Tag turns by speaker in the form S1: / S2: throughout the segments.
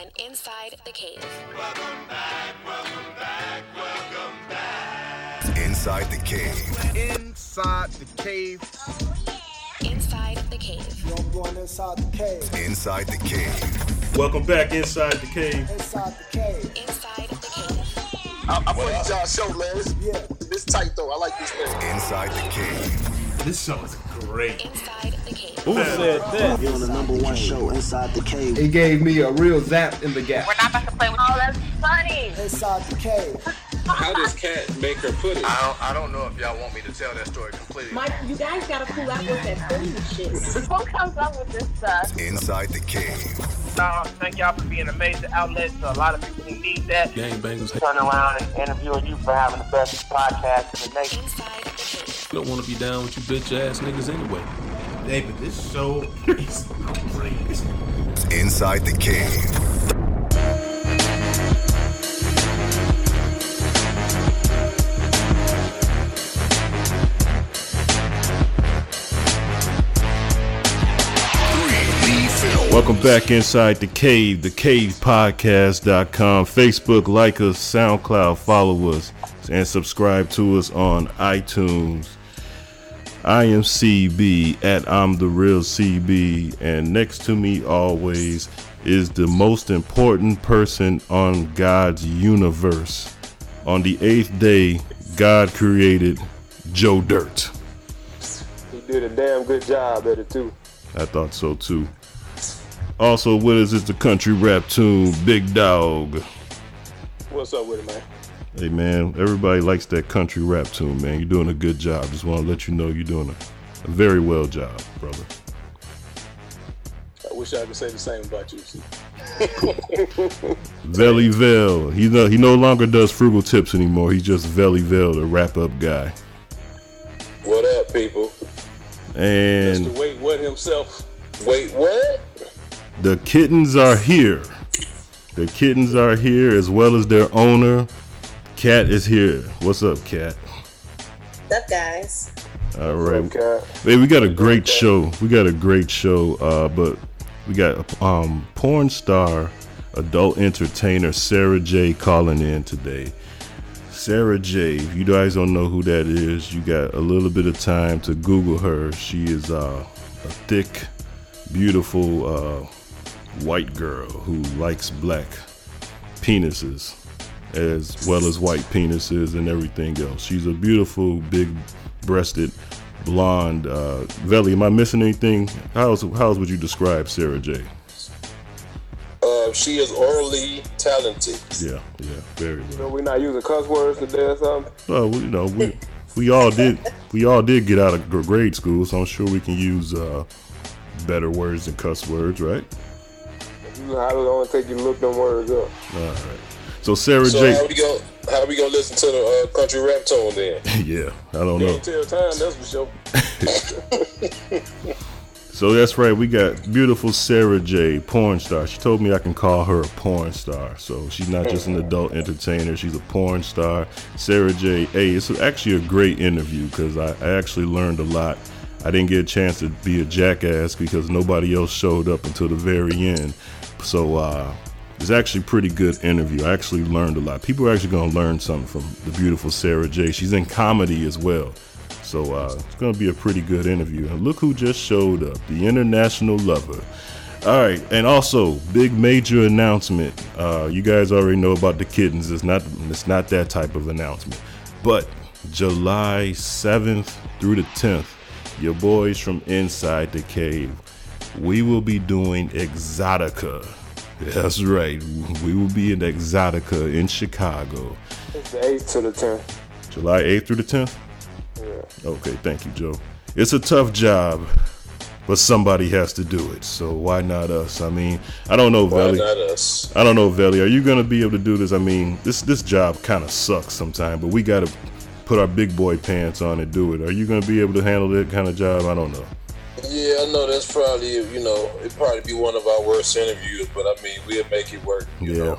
S1: on Inside the Cave. Welcome back, welcome back, welcome back.
S2: Inside the Cave.
S3: Inside the cave.
S1: Inside the Cave.
S4: You I'm going inside the cave.
S2: Inside the Cave.
S5: Welcome back inside the cave.
S4: Inside the cave.
S1: Inside the Cave.
S6: I, I put y'all show, man. This,
S4: Yeah.
S6: this tight though. I like this thing.
S2: Inside the Cave.
S5: This show is great.
S1: Inside the Cave.
S5: Who said that?
S7: You're on the number one show inside the cave.
S3: It gave me a real zap in the gap.
S8: We're not about to play with
S9: Oh, that's funny.
S4: Inside the cave.
S10: How does Cat make her put it?
S11: I don't, I don't know if y'all want me to tell that story completely.
S9: Mike, you guys gotta cool out with that food shit. Who comes up with this stuff?
S2: Inside the Cave.
S12: Uh, thank y'all for being a major outlet to a lot of people who need that.
S10: Gangbangers
S12: Turn around and interviewing you for having the best podcast in the nation.
S1: Inside the Cave.
S10: don't want to be down with you bitch ass niggas anyway.
S5: David, this show is great.
S2: Inside the Cave. Three Lee Film.
S5: Welcome back inside the cave, the cavepodcast.com. Facebook, like us, SoundCloud, follow us, and subscribe to us on iTunes. I am CB at I'm the real CB, and next to me always is the most important person on God's universe. On the eighth day, God created Joe Dirt.
S6: He did a damn good job at it too.
S5: I thought so too. Also with us is the country rap tune, Big Dog.
S6: What's up with it, man?
S5: Hey man, everybody likes that country rap tune, man. You're doing a good job. Just want to let you know you're doing a, a very well job, brother.
S6: I wish I could say the same about you.
S5: Veli Vel. He no, he no longer does frugal tips anymore. He's just Veli Vel, the wrap up guy.
S10: What up, people?
S5: And
S6: Mr. Wait What himself.
S10: Wait, what?
S5: the kittens are here. The kittens are here as well as their owner. Cat is here. What's up, Cat?
S9: What's up, guys?
S5: All right.
S6: Okay.
S5: Hey, we got a great show. We got a great show. Uh, but we got um porn star, adult entertainer Sara Jay calling in today. Sara Jay. If you guys don't know who that is, you got a little bit of time to Google her. She is uh, a thick, beautiful uh, white girl who likes black penises as well as white penises and everything else. She's a beautiful, big-breasted, blonde. Uh, Veli, am I missing anything? How's how's would you describe Sara Jay?
S10: Uh, she is orally talented.
S5: Yeah, yeah, very
S6: So
S5: well.
S6: we're not using cuss words today or something.
S5: Well, we, you know, we we all did we all did get out of grade school, so I'm sure we can use uh, better words than cuss words, right?
S6: You know how long it take you to look them words up.
S5: All right. So Sarah
S10: So
S5: J.
S10: how we go? How we gonna listen to the uh, country rap tone then?
S5: yeah, I don't know.
S6: Tell time, that's for sure.
S5: So that's right. We got beautiful Sara Jay, porn star. She told me I can call her a porn star. So she's not just an adult entertainer. She's a porn star. Sara Jay. Hey, it's actually a great interview because I, I actually learned a lot. I didn't get a chance to be a jackass because nobody else showed up until the very end. So uh, it's actually pretty good interview. I actually learned a lot. People are actually going to learn something from the beautiful Sara Jay. She's in comedy as well. So uh, it's going to be a pretty good interview. And look who just showed up the international lover. All right, and also big major announcement. Uh, you guys already know about the kittens. It's not it's not that type of announcement, but July seventh through the tenth, your boys from Inside the Cave, we will be doing Exxxotica. That's right, we will be in Exxxotica in Chicago,
S6: It's the 8th to the 10th.
S5: July eighth through the tenth.
S6: Yeah.
S5: Okay, thank you, Joe. It's a tough job, but somebody has to do it. So why not us? I mean, I don't know,
S10: Why
S5: Veli.
S10: not us?
S5: I don't know, Veli. Are you gonna be able to do this? I mean, this this job kind of sucks sometimes, but we gotta put our big boy pants on and do it. Are you gonna be able to handle that kind of job? I don't know.
S10: Yeah, I know that's probably you know it'd probably be one of our worst interviews, but I mean we'll make it work. You
S5: Yeah,
S10: know?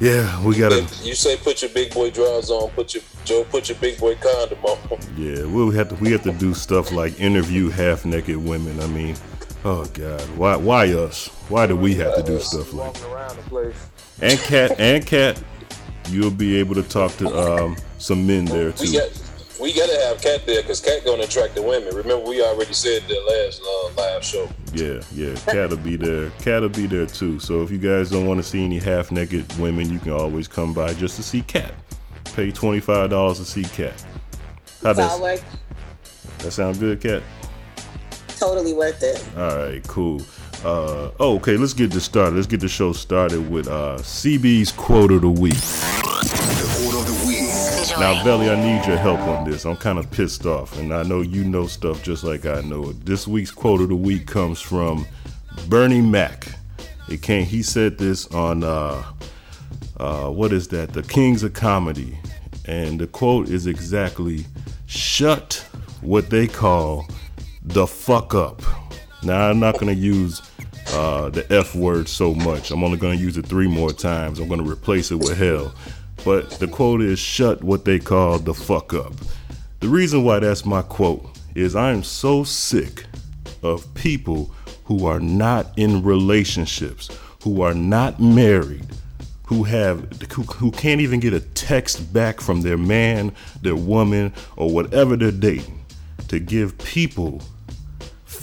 S5: yeah, we gotta.
S10: You say put your big boy drawers on, put your Joe, put your big boy condom on.
S5: Yeah, we'll have to we have to do stuff like interview half naked women. I mean, Oh God, why why us? Why do we have to do stuff like
S6: Walking around the place.
S5: And Cat and Cat, you'll be able to talk to um, some men there
S10: We
S5: too.
S10: got we gotta have Cat there because Cat gonna attract the women. Remember, we already said that last uh, live show.
S5: Yeah, yeah. Cat'll be there. Cat'll be there too. So if you guys don't want to see any half naked women, you can always come by just to see Cat. Pay twenty five dollars to see Cat. How
S8: It's all
S5: does that sound good, Cat?
S8: totally worth it.
S5: All right, cool. Uh, oh, okay, let's get this started. Let's get the show started with uh, CB's quote of the week. Now, Velly, I need your help on this. I'm kind of pissed off, and I know you know stuff just like I know it. This week's quote of the week comes from Bernie Mac. It came. He said this on uh, uh, what is that? The Kings of Comedy, and the quote is exactly "Shut what they call the fuck up." Now, I'm not gonna use uh, the F word so much. I'm only gonna use it three more times. I'm gonna replace it with hell. But the quote is shut what they call the fuck up. The reason why that's my quote is I am so sick of people who are not in relationships, who are not married, who have who, who can't even get a text back from their man, their woman, or whatever they're dating to give people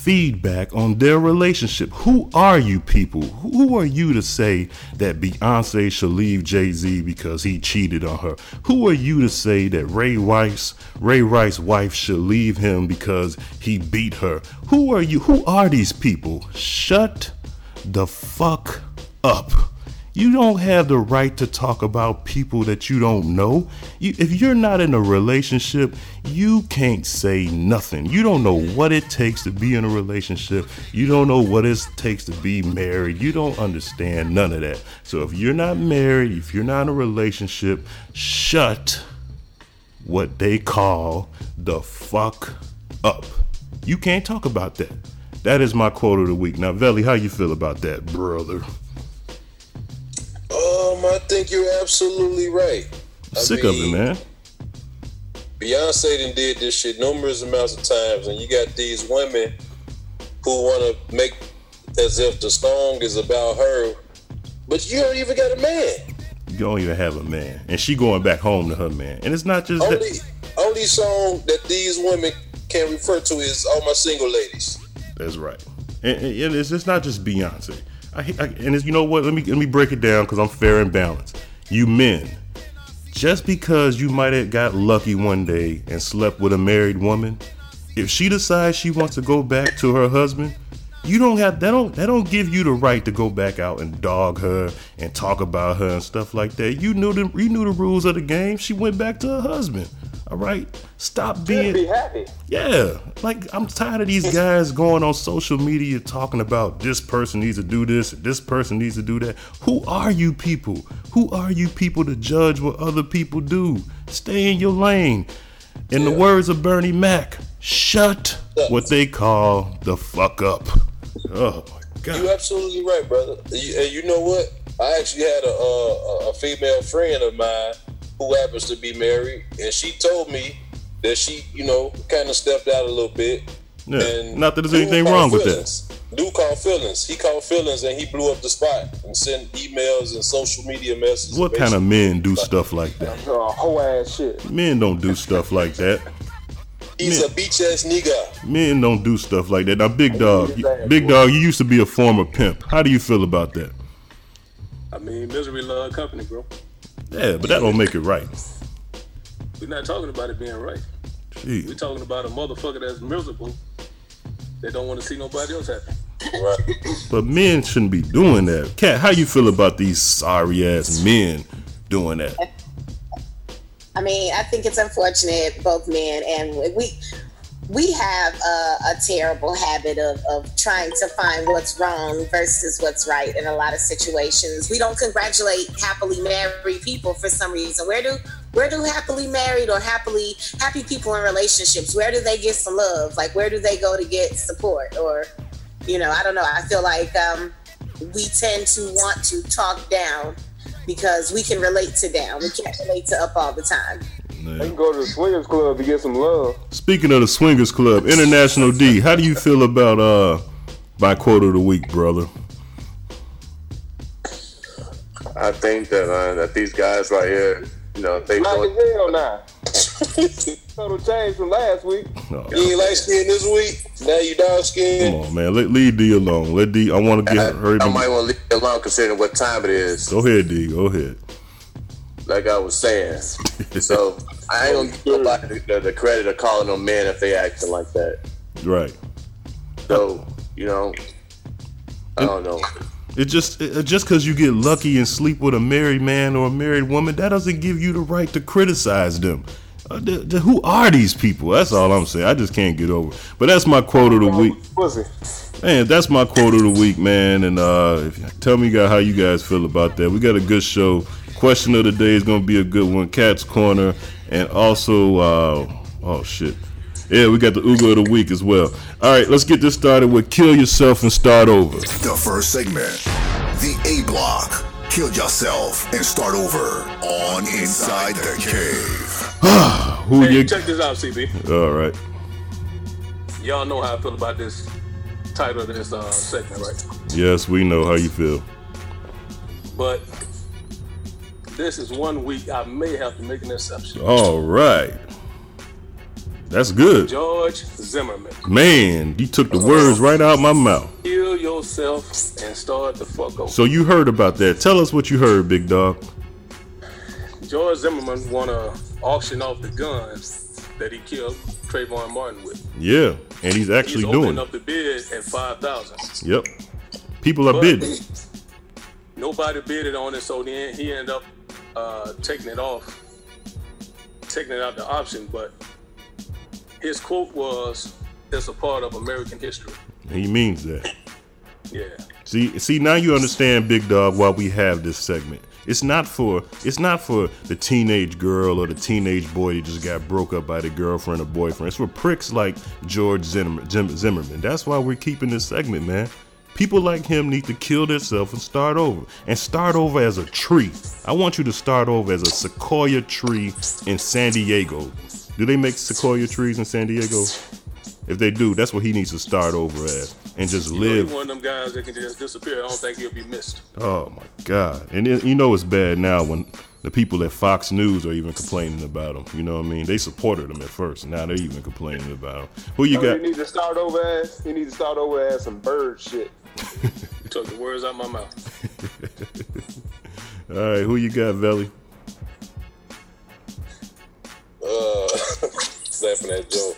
S5: feedback on their relationship. Who are you people? Who are you to say that Beyonce should leave Jay-Z because he cheated on her? Who are you to say that Ray Rice, Ray Rice's wife should leave him because he beat her? Who are you? Who are these people? Shut the fuck up. You don't have the right to talk about people that you don't know. You, if you're not in a relationship, you can't say nothing. You don't know what it takes to be in a relationship. You don't know what it takes to be married. You don't understand none of that. So if you're not married, if you're not in a relationship, shut what they call the fuck up. You can't talk about that. That is my quote of the week. Now, Veli, how you feel about that, brother?
S10: I think you're absolutely right. I
S5: Sick of it, man.
S10: Beyonce done did this shit numerous amounts of times, and you got these women who want to make as if the song is about her, but you don't even got a man.
S5: You don't even have a man, and she going back home to her man, and it's not just
S10: Only
S5: that.
S10: only song that these women can refer to is "All My Single Ladies."
S5: That's right, and, and and it's, it's not just Beyonce. I, I, and you know what? Let me let me break it down because I'm fair and balanced. You men, just because you might have got lucky one day and slept with a married woman, if she decides she wants to go back to her husband, you don't have that don't that don't give you the right to go back out and dog her and talk about her and stuff like that. You knew the you knew the rules of the game. She went back to her husband. All right, stop being
S6: Be happy.
S5: yeah, like I'm tired of these guys going on social media talking about this person needs to do this, this person needs to do that. Who are you people? Who are you people to judge what other people do? Stay in your lane. In the words of Bernie Mac, shut what they call the fuck up. Oh my god.
S10: You absolutely right, brother. You, and you know what? I actually had a, a a female friend of mine who happens to be married, and she told me that she, you know, kind of stepped out a little bit.
S5: Yeah,
S10: And
S5: not that there's anything
S10: caught
S5: wrong with
S10: that. Dude called feelings. He called feelings, and he blew up the spot and sent emails and social media messages.
S5: What kind of men do stuff like that?
S6: Uh, whole ass shit.
S5: Men don't do stuff like that.
S10: He's a beach ass nigga.
S5: Men don't do stuff like that. Now, Big Dog, you- Big Dog, you used to be a former pimp. How do you feel about that?
S13: I mean, misery love company, bro.
S5: Yeah, but that don't make it right.
S13: We're not talking about it being right.
S5: Jeez.
S13: We're talking about a motherfucker that's miserable that don't want to see nobody else happy.
S10: Right.
S5: But men shouldn't be doing that. Cat, how you feel about these sorry ass men doing that?
S8: I mean, I think it's unfortunate, both men and we we have a, a terrible habit of, of trying to find what's wrong versus what's right in a lot of situations. We don't congratulate happily married people for some reason. Where do where do happily married or happily happy people in relationships? Where do they get some love? Like where do they go to get support? Or you know, I don't know. I feel like um, we tend to want to talk down because we can relate to down. We can't relate to up all the time.
S6: They can go to the swingers club to get some love.
S5: Speaking of the Swingers Club, International D, how do you feel about uh my quote of the week, brother?
S14: I think that uh, that these guys right here, you know, they
S6: Black
S14: don't.
S6: as hell now. Total change from last week.
S5: No.
S10: You ain't light skinned this week. Now you dark
S5: Come
S10: skinned.
S5: on, man. Let leave D alone. Let D. I want to get her.
S14: I might want to leave it alone considering what time it is.
S5: Go ahead, D. Go ahead.
S14: Like I was saying, so I ain't gonna give nobody the, the credit of calling them men if they acting like that.
S5: Right.
S14: So you know, I don't know.
S5: It just it, just because you get lucky and sleep with a married man or a married woman, that doesn't give you the right to criticize them. Uh, the, the- who are these people? That's all I'm saying. I just can't get over. it. But that's my quote of the week. Man, that's my quote of the week, man. And uh, if, tell me guys, how you guys feel about that. We got a good show. Question of the day is going to be a good one. Cat's Corner. And also, uh, oh, shit. Yeah, we got the Ugo of the week as well. All right, let's get this started with Kill Yourself and Start Over.
S2: The first segment, the A block. Kill yourself and start over on Inside the Cave.
S5: Who
S13: Hey,
S5: you?
S13: check this out, CB.
S5: All right.
S13: Y'all know how I feel about this title of this uh, segment, right?
S5: Yes, we know how you feel.
S13: But this is one week I may have to make an exception.
S5: All right. That's good.
S13: George Zimmerman.
S5: Man, you took the words right out my mouth.
S13: Kill yourself and start the fuck over.
S5: So you heard about that. Tell us what you heard, big dog.
S13: George Zimmerman want to auction off the guns that he killed Trayvon Martin with.
S5: Yeah, and he's actually
S13: He's
S5: doing
S13: up the bid at five thousand.
S5: Yep. People are
S13: But-
S5: bidding.
S13: Nobody bidded on it, so then he ended up uh, taking it off, taking it out the option. But his quote was, "It's a part of American history."
S5: He means that.
S13: Yeah.
S5: See, see now you understand, big dog, why we have this segment. It's not for it's not for the teenage girl or the teenage boy that just got broke up by the girlfriend or boyfriend. It's for pricks like George Zimmerman. Jim- Zimmerman. That's why we're keeping this segment, man. People like him need to kill themselves and start over. And start over as a tree. I want you to start over as a sequoia tree in San Diego. Do they make sequoia trees in San Diego? If they do, that's what he needs to start over as. And just
S13: You know,
S5: live
S13: he's one of them guys that can just disappear. I don't think he'll be missed.
S5: Oh my God! And then, you know it's bad now when the people at Fox News are even complaining about him. You know what I mean? They supported him at first, now they're even complaining about him. Who you got?
S6: You need to start over as. You need to start over as some bird shit.
S13: You took the words out my mouth.
S5: All right, who you got, Velly?
S10: Uh, laughing at Joe.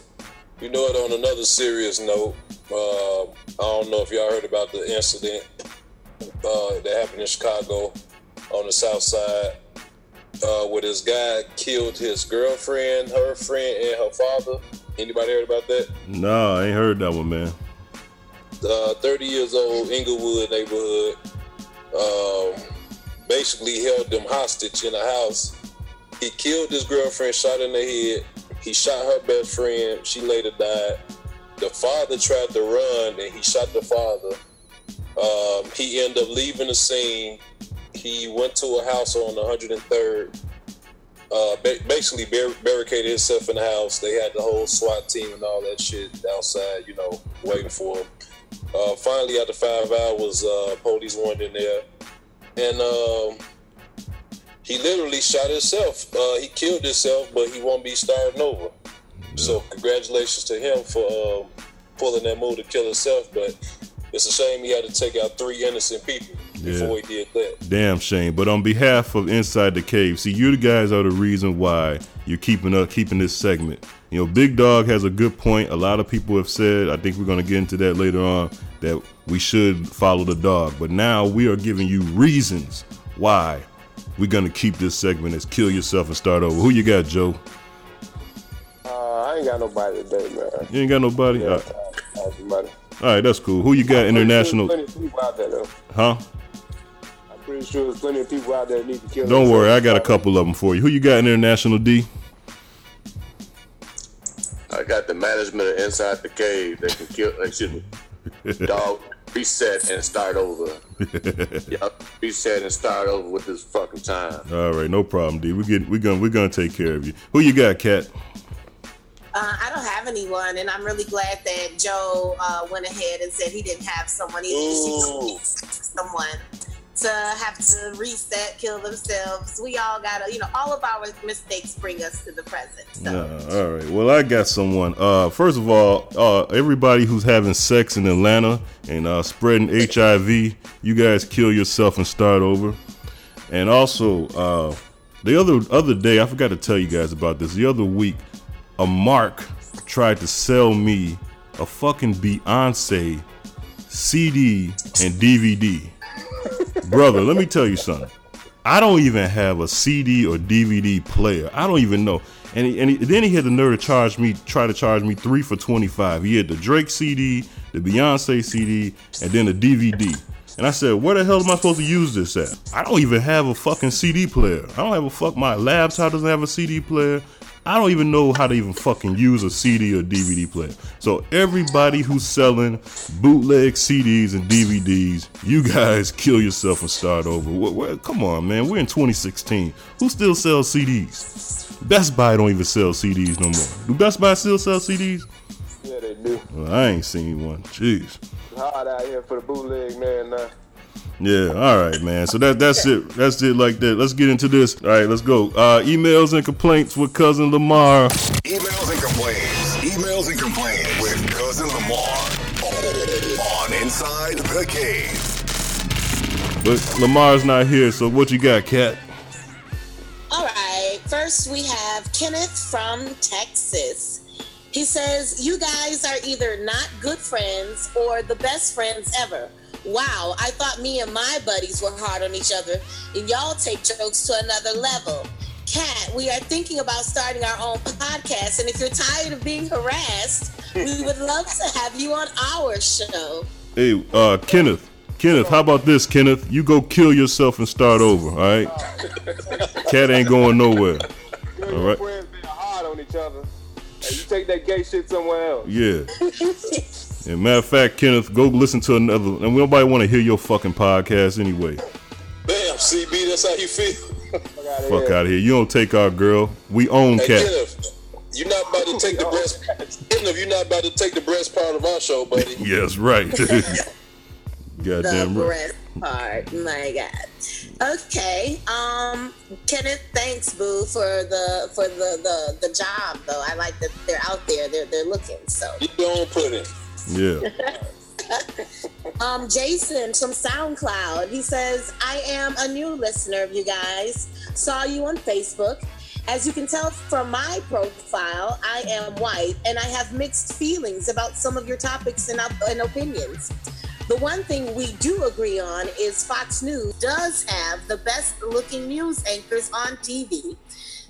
S10: You know what? On another serious note, uh, I don't know if y'all heard about the incident uh, that happened in Chicago on the South Side, uh, where this guy killed his girlfriend, her friend, and her father. Anybody heard about that?
S5: Nah, I ain't heard that one, man.
S10: Uh, 30 years old Englewood neighborhood um, basically held them hostage in a house. He killed his girlfriend, shot in the head. He shot her best friend. She later died. The father tried to run and he shot the father. Um, he ended up leaving the scene. He went to a house on 103rd. Uh, ba- basically bar- barricaded himself in the house. They had the whole SWAT team and all that shit outside, you know, waiting for him. Uh, finally, after five hours, uh, police went in there, and um, he literally shot himself. Uh, he killed himself, but he won't be starting over. So, congratulations to him for um, pulling that move to kill himself. But it's a shame he had to take out three innocent people before he did that.
S5: Damn shame. But on behalf of Inside the Cave, see, you guys are the reason why you're keeping up, keeping this segment. You know, Big Dog has a good point. A lot of people have said, I think we're going to get into that later on, that we should follow the dog. But now we are giving you reasons why we're going to keep this segment as Kill Yourself and Start Over. Who you got, Joe?
S6: Uh, I ain't got nobody today, man.
S5: You ain't got nobody?
S6: Yeah,
S5: All
S6: I
S5: right.
S6: got somebody.
S5: All right, that's cool. Who you got international?
S6: Of people out there.
S5: Huh?
S6: I'm pretty sure there's plenty of people out there that need to kill.
S5: Don't worry, I got a couple of them for you. Who you got international D?
S14: I got the management of inside the cave. They can kill. Excuse me. Dog, reset and start over. Yup, reset and start over with this fucking time.
S5: All right, no problem, D. We get we gonna we gonna take care of you. Who you got, Cat?
S8: Uh, I don't have anyone, and I'm really glad that Joe uh, went ahead and said he didn't have someone. He, he someone to have to reset, kill themselves. We all gotta, you know, all of our mistakes bring us to the present. So.
S5: All right. Well, I got someone. Uh, first of all, uh, everybody who's having sex in Atlanta and uh, spreading HIV, you guys kill yourself and start over. And also, uh, the other other day, I forgot to tell you guys about this. The other week, a Mark tried to sell me a fucking Beyonce CD and DVD. Brother, let me tell you something. I don't even have a CD or DVD player. I don't even know. And, he, and he, then he had the nerve to charge me, try to charge me three for 25. He had the Drake CD, the Beyonce CD, and then the DVD. And I said, where the hell am I supposed to use this at? I don't even have a fucking CD player. I don't have a fuck. My laptop doesn't have a CD player. I don't even know how to even fucking use a CD or DVD player. So everybody who's selling bootleg CDs and DVDs, you guys kill yourself and start over. What, what, come on, man. We're in 2016. Who still sells CDs? Best Buy don't even sell CDs no more. Do Best Buy still sell CDs?
S6: Yeah, they do.
S5: Well, I ain't seen one. Jeez.
S6: It's hard out here for the bootleg man now.
S5: Yeah, all right, man. So that that's it. That's it like that. Let's get into this. All right, let's go. Uh, emails and complaints with cousin Lamar.
S2: Emails and complaints. Emails and complaints with cousin Lamar. On Inside the Cave.
S5: But Lamar's not here, so what you got, Cat?
S8: All right. First, we have Kenneth from Texas. He says, You guys are either not good friends or the best friends ever. Wow, I thought me and my buddies were hard on each other, and y'all take jokes to another level. Kat, we are thinking about starting our own podcast, and if you're tired of being harassed, we would love to have you on our show.
S5: Hey, uh, Kenneth. Kenneth, how about this, Kenneth? You go kill yourself and start over, all right? Cat ain't going nowhere. All right?
S6: Friends being hard on each other. Hey, you take that gay shit somewhere else.
S5: Yeah. And matter of fact, Kenneth, go listen to another. And nobody want to hear your fucking podcast anyway.
S10: Bam, CB, that's how you feel.
S5: Fuck out of here. You don't take our girl. We own
S10: Hey,
S5: Cat.
S10: Kenneth, you're not about to take the breast. Kenneth, you're not about to take the breast part of our show, buddy.
S5: Yes, right.
S8: the
S5: Goddamn right.
S8: breast part. My God. Okay. Um, Kenneth, thanks, Boo, for the for the the the job. Though I like that they're out there. They're they're looking. So.
S10: You don't put it.
S5: Yeah.
S8: um, Jason from SoundCloud. He says, I am a new listener of you guys. Saw you on Facebook. As you can tell from my profile, I am white and I have mixed feelings about some of your topics and, and opinions. The one thing we do agree on is Fox News does have the best looking news anchors on TV.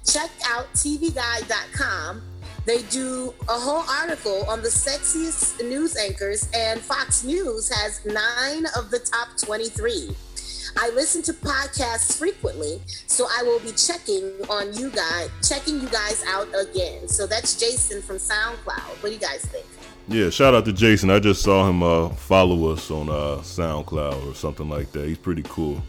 S8: Check out TVGuide.com. They do a whole article on the sexiest news anchors, and Fox News has nine of the top 23. I listen to podcasts frequently, so I will be checking on you guys, checking you guys out again. So that's Jason from SoundCloud. What do you guys think?
S5: Yeah, shout out to Jason. I just saw him uh, follow us on uh, SoundCloud or something like that. He's pretty cool.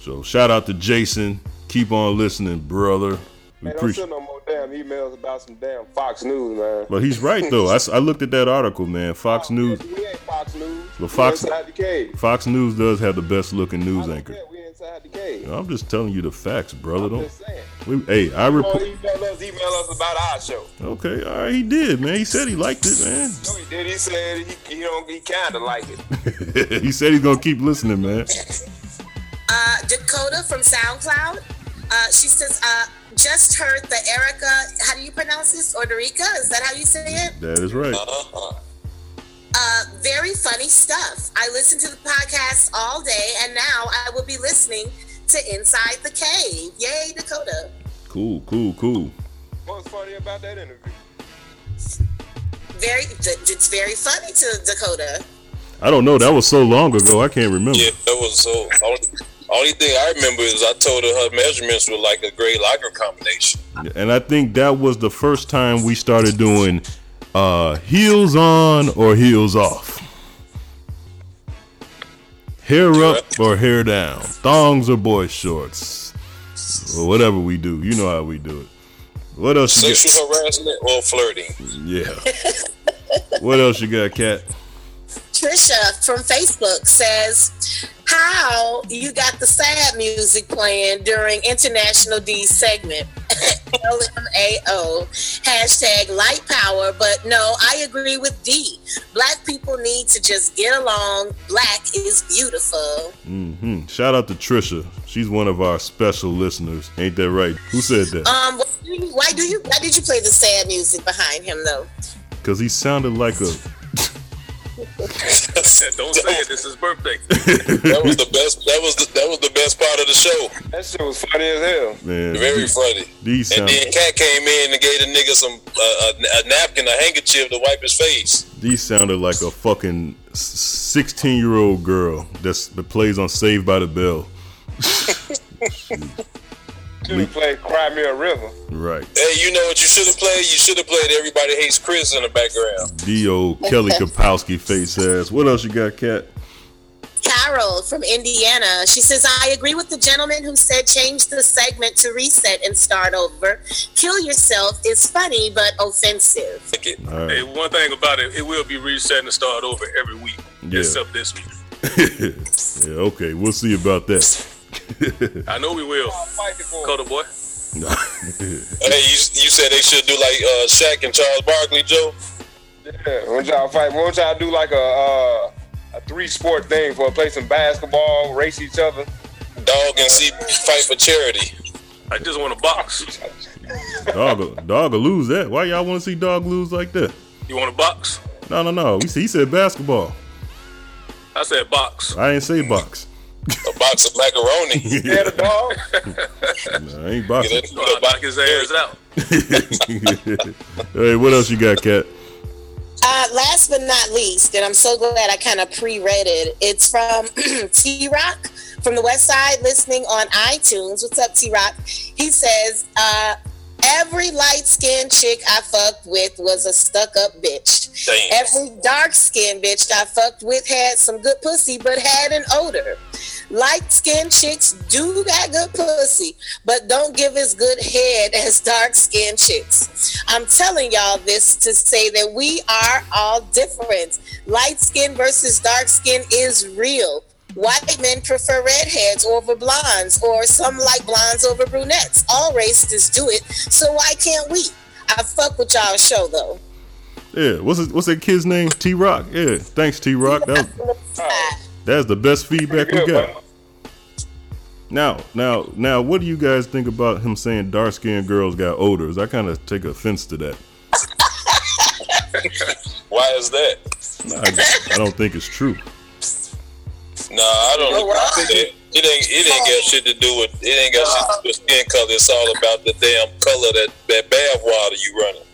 S5: So shout out to Jason. Keep on listening, brother. We
S6: Man, don't send no more damn emails about some damn Fox News, man.
S5: But he's right though. I, I looked at that article, man. Fox News.
S6: We ain't Fox News.
S5: But
S6: We
S5: Fox
S6: inside the cave.
S5: Fox News does have the best looking news anchor.
S6: We inside the cave.
S5: I'm just telling you the facts, brother. Don't.
S6: Just saying.
S5: We, hey, I report.
S6: want email us, email us about our show.
S5: Okay, all right, he did, man. He said he liked it, man.
S6: No, he did. He said he, he don't. He kind of like it.
S5: he said he's gonna keep listening, man.
S8: Uh, Dakota from SoundCloud. Uh, she says, uh, just heard the Erica, how do you pronounce this? Orderica? Is that how you say it?
S5: That is right.
S8: Uh, very funny stuff. I listen to the podcast all day, and now I will be listening to Inside the Cave. Yay, Dakota.
S5: Cool, cool, cool.
S6: What's funny about that interview?
S8: Very, it's very funny to Dakota.
S5: I don't know. That was so long ago. I can't remember.
S10: Yeah, that was so. Only, thing I remember is I told her her measurements were like a gray lager combination.
S5: And I think that was the first time we started doing uh, heels on or heels off. Hair up or hair down. Thongs or boy shorts. Or whatever we do. You know how we do it. What else you
S10: Sexual harassment or flirting.
S5: Yeah. what else you got, Cat?
S8: Trisha from Facebook says, How you got the sad music playing during International D segment? LMAO. Hashtag light power. But no, I agree with D. Black people need to just get along. Black is beautiful.
S5: hmm Shout out to Trisha. She's one of our special listeners. Ain't that right? Who said that?
S8: Um, why do you- why do you why did you play the sad music behind him though?
S5: Because he sounded like a.
S13: Don't say it. This is birthday.
S10: That was the best. That was the, that was the best part of the show.
S3: That shit was funny as hell.
S5: Man,
S10: Very
S5: he-
S10: funny.
S5: These
S10: And
S5: sound,
S10: then Cat came in and gave the nigga some uh, a, a napkin, a handkerchief to wipe his face.
S5: these sounded like a fucking sixteen year old girl that's that plays on Saved by the Bell.
S3: Should have played Cry Me a River.
S5: Right.
S10: Hey, you know what you should have played? You should have played Everybody Hates Chris in the background.
S5: D.O. Kelly Kapowski face ass. What else you got, Cat?
S8: Carol from Indiana. She says, I agree with the gentleman who said change the segment to reset and start over. Kill yourself is funny but offensive.
S5: All right.
S13: Hey, one thing about it, it will be reset and start over every week,
S5: Yeah.
S13: except this week.
S5: yeah, okay, we'll see about that.
S13: I know we will. Coda boy.
S10: Hey, you, you said they should do like uh, Shaq and Charles Barkley, Joe.
S3: Yeah, why don't y'all fight? Why don't y'all do like a uh, a three sport thing for play some basketball, race each other?
S10: Dog and see fight for charity.
S13: I just want to box.
S5: Dog, dog will lose that. Why y'all want to see dog lose like that?
S13: You want to box?
S5: No, no, no. We he said basketball.
S13: I said box.
S5: I ain't say box.
S10: A box of macaroni.
S3: Yeah, the dog.
S5: No, I ain't boxing.
S10: Get
S13: I'll knock his ass out.
S5: hey, what else you got, Kat?
S8: Uh, last but not least, and I'm so glad I kind of pre-read it. It's from T Rock from the West Side, listening on iTunes. What's up, T Rock? He says, uh, "Every light-skinned chick I fucked with was a stuck-up bitch.
S10: Damn.
S8: Every dark-skinned bitch I fucked with had some good pussy, but had an odor. Light-skinned chicks do got good pussy, but don't give as good head as dark-skinned chicks. I'm telling y'all this to say that we are all different. Light skin versus dark skin is real. White men prefer redheads over blondes, or some like blondes over brunettes. All races do it, so why can't we? I fuck with y'all show though.
S5: Yeah, what's his, what's that kid's name? T Rock. Yeah, thanks T Rock. That was, that's the best feedback we got. Now, now, now, what do you guys think about him saying dark skinned girls got odors? I kind of take offense to that.
S10: Why is that?
S5: I, I don't think it's true.
S10: Nah, I don't agree with that. It ain't it ain't got shit to do with it ain't got shit to do with skin color. It's all about the damn color that that bath water you running.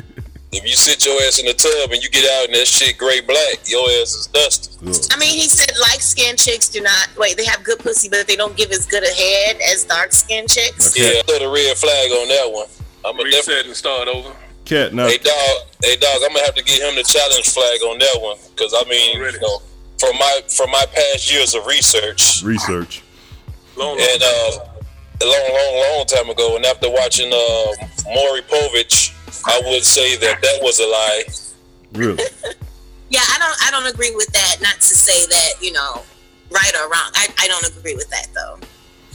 S10: If you sit your ass in the tub and you get out and that shit gray black, your ass is dusty.
S8: I mean, he said light skinned chicks do not wait. They have good pussy, but they don't give as good a head as dark skinned chicks.
S10: Yeah, put a red flag on that one. I'm a
S13: Reset and start over.
S5: Cat, no.
S10: Hey dog, hey dog, I'm gonna have to get him the challenge flag on that one because I mean, you know, from my from my past years of research
S5: research.
S13: Long,
S10: and uh, a long, long, long time ago, and after watching uh, Maury Povich, I would say that that was a lie.
S5: Really?
S8: Yeah, I don't. I don't agree with that. Not to say that you know, right or wrong. I, I don't agree with that though.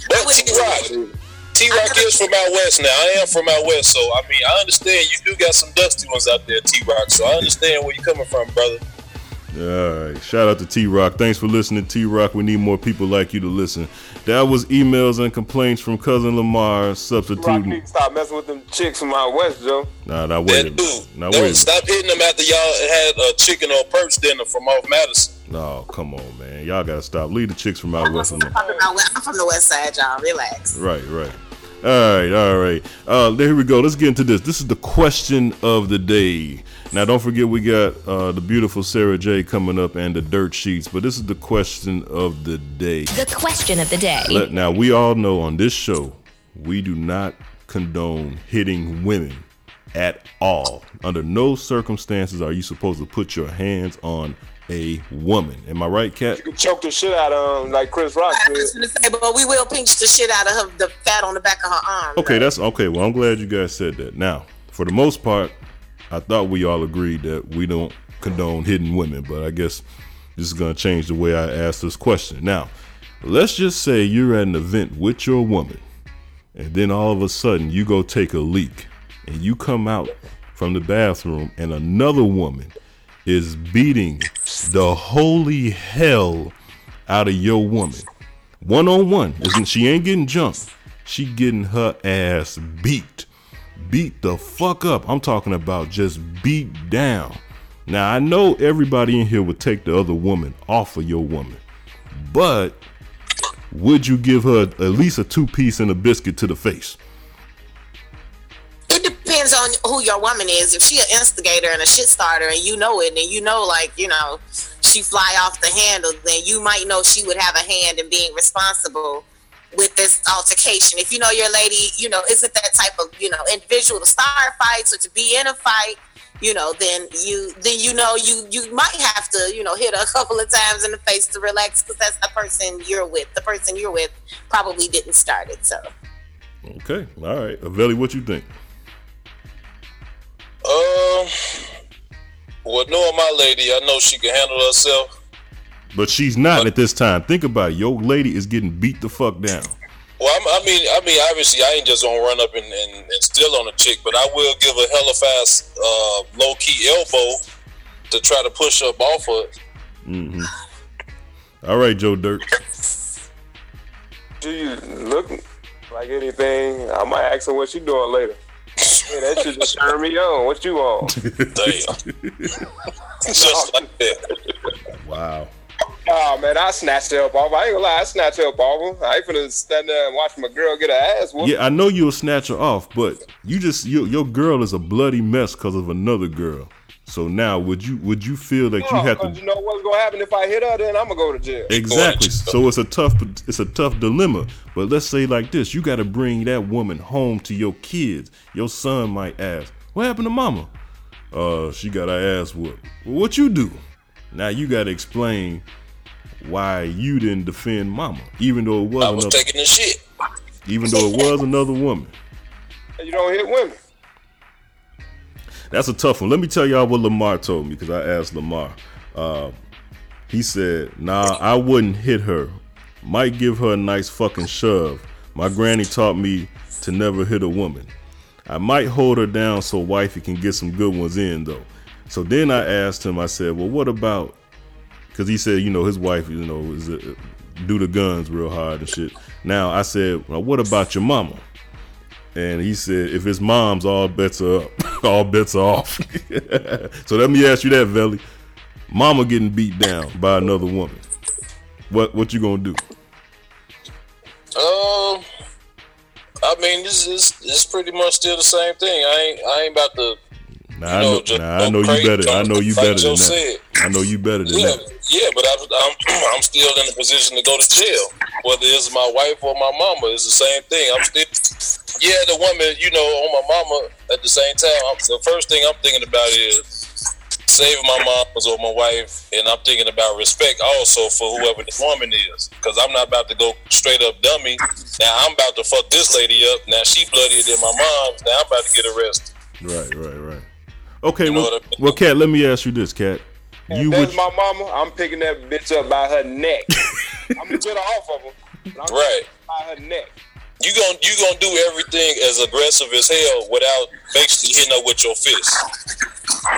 S10: But T Rock, T Rock is from out west now. I am from out west, so I mean, I understand you do got some dusty ones out there, T Rock. So I understand where you're coming from, brother.
S5: All right. Shout out to T Rock. Thanks for listening, T Rock. We need more people like you to listen. That was emails and complaints from cousin Lamar substituting.
S3: need stop messing with them chicks from out west, Joe.
S5: Nah, nah, wait a
S10: That
S5: minute.
S10: dude,
S5: Now
S10: don't
S5: wait.
S10: stop hitting them after y'all had a chicken or perch dinner from off Madison.
S5: No, come on, man. Y'all gotta stop. Leave the chicks from out west alone.
S8: I'm from, out- I'm from the west side, y'all. Relax.
S5: Right, right. All right, all right. Uh, there we go. Let's get into this. This is the question of the day. Now, don't forget we got uh, the beautiful Sara Jay coming up and the dirt sheets, but this is the question of the day.
S15: The question of the day.
S5: Let, now, we all know on this show, we do not condone hitting women at all. Under no circumstances are you supposed to put your hands on a woman. Am I right, Cat?
S3: You can choke the shit out of him like Chris Rock
S8: I
S3: did.
S8: was gonna say, but we will pinch the shit out of her, the fat on the back of her arm.
S5: Okay, that's okay. Well, I'm glad you guys said that. Now, for the most part, I thought we all agreed that we don't condone hidden women, but I guess this is going to change the way I ask this question. Now, let's just say you're at an event with your woman, and then all of a sudden you go take a leak, and you come out from the bathroom, and another woman is beating the holy hell out of your woman. One on one. She ain't getting jumped. She getting her ass beat. Beat the fuck up. I'm talking about just beat down. Now I know everybody in here would take the other woman off of your woman. But would you give her at least a two piece and a biscuit to the face?
S8: It depends on who your woman is. If she an instigator and a shit starter, and you know it, and you know, like you know, she fly off the handle, then you might know she would have a hand in being responsible with this altercation. If you know your lady, you know, isn't that type of you know individual to start fights or to be in a fight, you know, then you then you know you you might have to you know hit her a couple of times in the face to relax because that's the person you're with. The person you're with probably didn't start it, so.
S5: Okay. All right. Aveli, what you think?
S10: Um, well, knowing my lady, I know she can handle herself.
S5: But she's not at this time. Think about it. Your lady is getting beat the fuck down.
S10: Well, I'm, I mean, I mean, obviously, I ain't just gonna run up and, and, and steal on a chick, but I will give a hella fast, uh, low key elbow to try to push up off of it.
S5: hmm All right, Joe Dirt.
S3: Do you look like anything? I might ask her what she doing later. Yeah, that should just turn me on. What you on?
S10: Damn. Just like that.
S5: Wow.
S3: Oh man, I snatched her up off. I ain't gonna lie, I snatched her up off. I ain't finna stand there and watch my girl get her ass whooped.
S5: Yeah, I know you'll snatch her off, but you just your your girl is a bloody mess because of another girl. So now, would you would you feel that you have to
S3: you know what's gonna happen if I hit her? Then I'm gonna go to jail.
S5: exactly? So it's a tough it's a tough dilemma. But let's say like this: you got to bring that woman home to your kids. Your son might ask, "What happened to Mama?" Uh, she got her ass whooped. Well, what you do? Now you got to explain why you didn't defend Mama, even though it was,
S10: I was
S5: another,
S10: taking the shit.
S5: even though it was another woman.
S3: You don't hit women.
S5: That's a tough one. Let me tell y'all what Lamar told me because I asked Lamar. Uh, he said, "Nah, I wouldn't hit her. Might give her a nice fucking shove. My granny taught me to never hit a woman. I might hold her down so wifey can get some good ones in though." So then I asked him. I said, "Well, what about?" Because he said, you know, his wife, you know, is uh, do the guns real hard and shit. Now I said, well, what about your mama? And he said, if his mom's, all bets are up. all bets are off. so let me ask you that, Velly. Mama getting beat down by another woman. What what you gonna do?
S10: Um, I mean, this is is pretty much still the same thing. I ain't I ain't about to.
S5: Nah,
S10: You
S5: I
S10: know,
S5: know,
S10: just
S5: nah, I know you better. I know you
S10: like
S5: better than that. I know you better than
S10: Yeah,
S5: that.
S10: yeah, but I'm, I'm I'm still in a position to go to jail. Whether it's my wife or my mama, it's the same thing. I'm still, yeah, the woman, you know, on my mama. At the same time, I'm, the first thing I'm thinking about is saving my mom or my wife, and I'm thinking about respect also for whoever this woman is, because I'm not about to go straight up dummy. Now I'm about to fuck this lady up. Now she bloodier than my mom's. Now I'm about to get arrested.
S5: Right, right, right. Okay, well, well, Kat, let me ask you this, Kat. You
S3: If
S5: would
S3: that's my mama, I'm picking that bitch up by her neck. I'm gonna get her off of her. but I'm
S10: Right.
S3: By her neck.
S10: You gon' you gonna do everything as aggressive as hell without basically hitting her with your fist.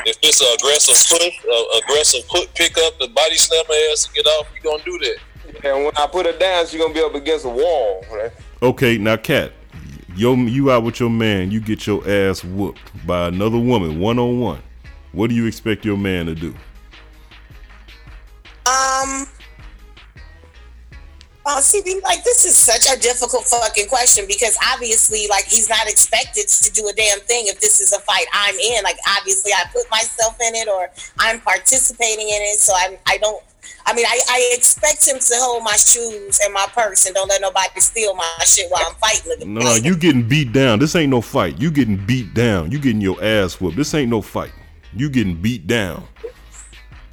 S10: If it's an aggressive push, uh, aggressive put pick up the body slam her ass to get off, you gonna do that.
S3: And when I put her down, she gonna be up against a wall. Right?
S5: Okay, now, Kat, yo, you out with your man, you get your ass whooped by another woman, one on one. What do you expect your man to do?
S8: Um. Oh, see, like this is such a difficult fucking question because obviously, like he's not expected to do a damn thing if this is a fight I'm in. Like obviously, I put myself in it or I'm participating in it, so I'm. I don't. I mean, I, I expect him to hold my shoes and my purse and don't let nobody steal my shit while I'm fighting.
S5: No, no, you getting beat down. This ain't no fight. You getting beat down. You getting your ass whooped. This ain't no fight. You getting beat down.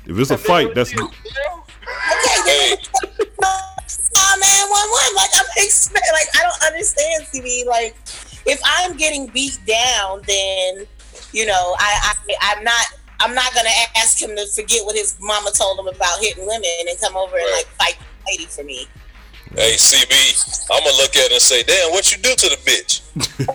S5: If it's a fight, that's
S8: Okay, then call nine one one. Like I'm expect, like I don't understand, CB. Like if I'm getting beat down, then you know I, I I'm not I'm not gonna ask him to forget what his mama told him about hitting women and come over and like fight the lady for me.
S10: Hey, CB, I'm gonna look at it and say, damn, what you do to the bitch?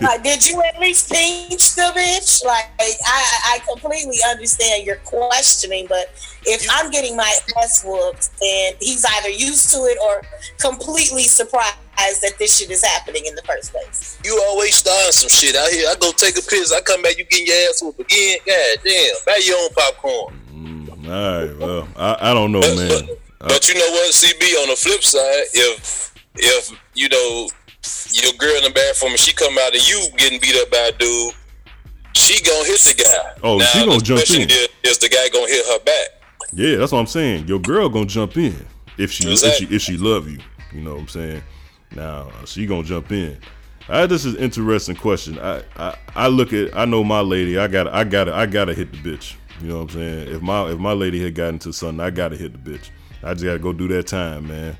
S8: Like, did you at least pinch the bitch? Like, I, I completely understand your questioning, but if I'm getting my ass whooped, then he's either used to it or completely surprised that this shit is happening in the first place.
S10: You always starting some shit out here. I go take a piss. I come back, you getting your ass whooped again. God damn, buy your own popcorn.
S5: Mm, all right. Well, I, I don't know, man.
S10: But you know what, CB? On the flip side, if if you know your girl in the bathroom and she come out of you getting beat up by a dude, she gonna hit the guy.
S5: Oh,
S10: now,
S5: she gonna jump in.
S10: Is, is the guy gonna hit her back?
S5: Yeah, that's what I'm saying. Your girl gonna jump in if she
S10: Exactly.
S5: if she if she love you. You know what I'm saying? Now she gonna jump in. I, this is an interesting question. I, I I look at I know my lady. I got I got I gotta hit the bitch. You know what I'm saying? If my if my lady had gotten to something, I gotta hit the bitch. I just gotta go do that time, man.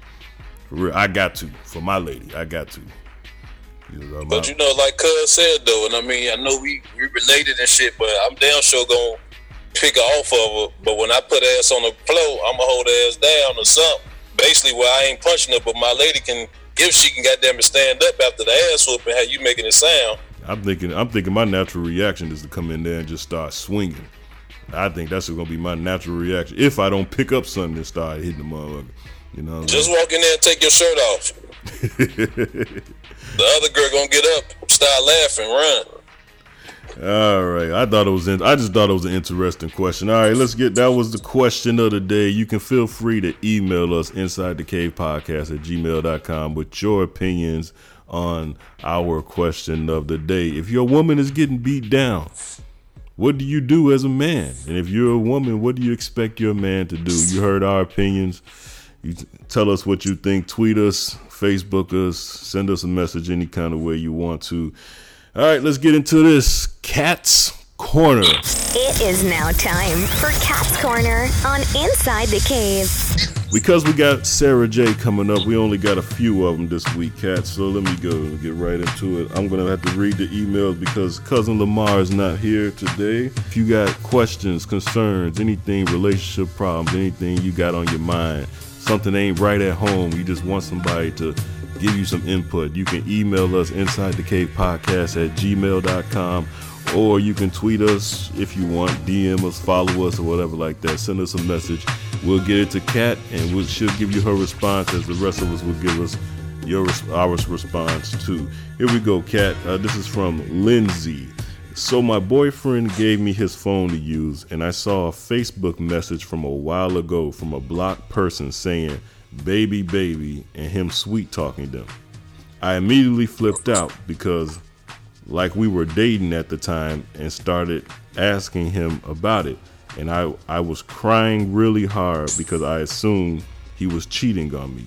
S5: For real, I got to for my lady. I got to. You know,
S10: But you know, like Cuz said though, and I mean, I know we we related and shit, but I'm damn sure gonna pick her off of her. But when I put ass on the floor, I'ma hold her ass down or something. Basically, where I ain't punching her, but my lady can, if she can goddamn it stand up after the ass whooping, how you making it sound?
S5: I'm thinking I'm thinking my natural reaction is to come in there and just start swinging. I think that's gonna be my natural reaction if I don't pick up something and start hitting the motherfucker. You know,
S10: Just walk in there and take your shirt off. The other girl gonna get up, start laughing, run.
S5: All right. I thought it was. In, I just thought it was an interesting question. All right, let's get. That was the question of the day. You can feel free to email us inside the cave podcast at gmail.com with your opinions on our question of the day. If your woman is getting beat down, what do you do as a man? And if you're a woman, what do you expect your man to do? You heard our opinions. You tell us what you think. Tweet us, Facebook us, send us a message any kind of way you want to. All right, let's get into this. Cat's Corner.
S15: It is now time for Cat's Corner on Inside the Cave.
S5: Because we got Sara Jay coming up, we only got a few of them this week, Cat. So let me go and get right into it. I'm going to have to read the emails because Cousin Lamar is not here today. If you got questions, concerns, anything, relationship problems, anything you got on your mind, something ain't right at home, you just want somebody to give you some input, you can email us inside the cave podcast at gmail.com or you can tweet us if you want, DM us, follow us, or whatever like that. Send us a message. We'll get it to Kat, and we'll, she'll give you her response as the rest of us will give us your our response too. Here we go, Kat. Uh, this is from Lindsay. So my boyfriend gave me his phone to use, and I saw a Facebook message from a while ago from a blocked person saying "baby, baby" and him sweet talking them. I immediately flipped out because like we were dating at the time and started asking him about it and I I was crying really hard because I assumed he was cheating on me.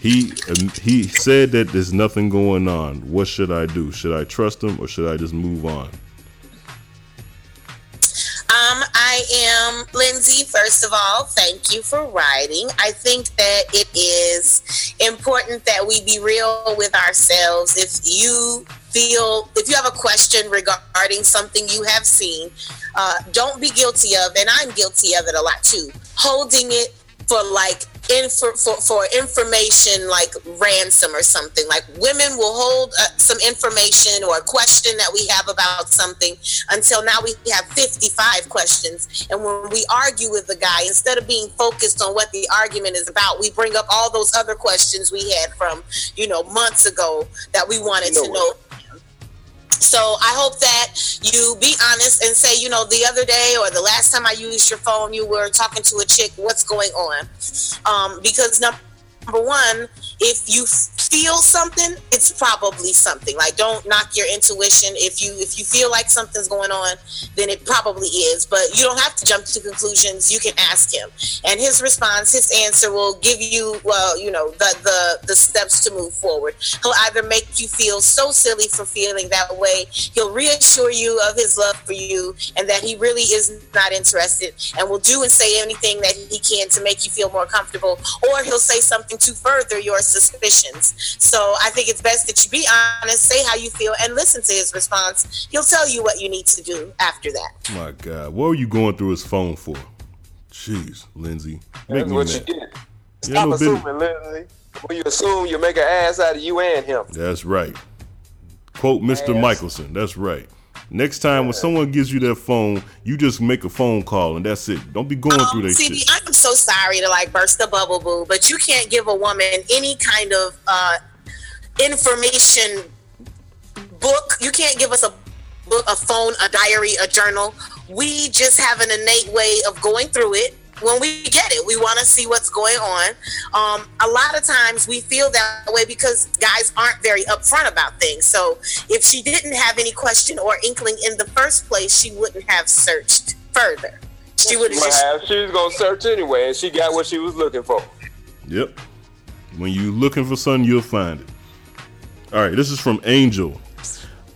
S5: He um, he said that there's nothing going on. What should I do? Should I trust him or should I just move on?
S8: I am Lindsay. First of all, thank you for writing. I think that it is important that we be real with ourselves. If you feel, if you have a question regarding something you have seen, uh, don't be guilty of, and I'm guilty of it a lot too, holding it for like info for, for information like ransom or something. Like women will hold uh, some information or a question that we have about something until now we have 55 questions. And when we argue with the guy instead of being focused on what the argument is about we bring up all those other questions we had from you know months ago that we wanted to know so I hope that you be honest and say, you know, the other day or the last time I used your phone, you were talking to a chick. What's going on? Um, because number one, if you feel something, it's probably something. Like don't knock your intuition. If you if you feel like something's going on, then it probably is. But you don't have to jump to conclusions. You can ask him, and his response, his answer will give you well, you know, the the the steps to move forward. He'll either make you feel so silly for feeling that way. He'll reassure you of his love for you and that he really is not interested, and will do and say anything that he can to make you feel more comfortable. Or he'll say something to further your suspicions. So I think it's best that you be honest, say how you feel, and listen to his response. He'll tell you what you need to do after that.
S5: My God, what were you going through his phone for? Jeez, Lindsay, make
S3: That's
S5: me
S3: what
S5: mad.
S3: you get.
S5: Yeah,
S3: Stop
S5: no business.
S3: assuming, Lindsay. When you assume, you make an ass out of you and him.
S5: That's right. Quote Mr.
S3: Ass.
S5: Michelson. That's right. Next time when someone gives you their phone, you just make a phone call and that's it. Don't be going oh, through their
S8: See,
S5: shit.
S8: I'm so sorry to like burst the bubble, boo, but you can't give a woman any kind of uh, information book. You can't give us a book, a phone, a diary, a journal. We just have an innate way of going through it. When we get it, we want to see what's going on. Um, a lot of times we feel that way because guys aren't very upfront about things. So if she didn't have any question or inkling in the first place, she wouldn't have searched further. She would have just
S3: She was gonna search anyway, and she got what she was looking for.
S5: Yep. When you looking for something, you'll find it. All right, this is from Angel.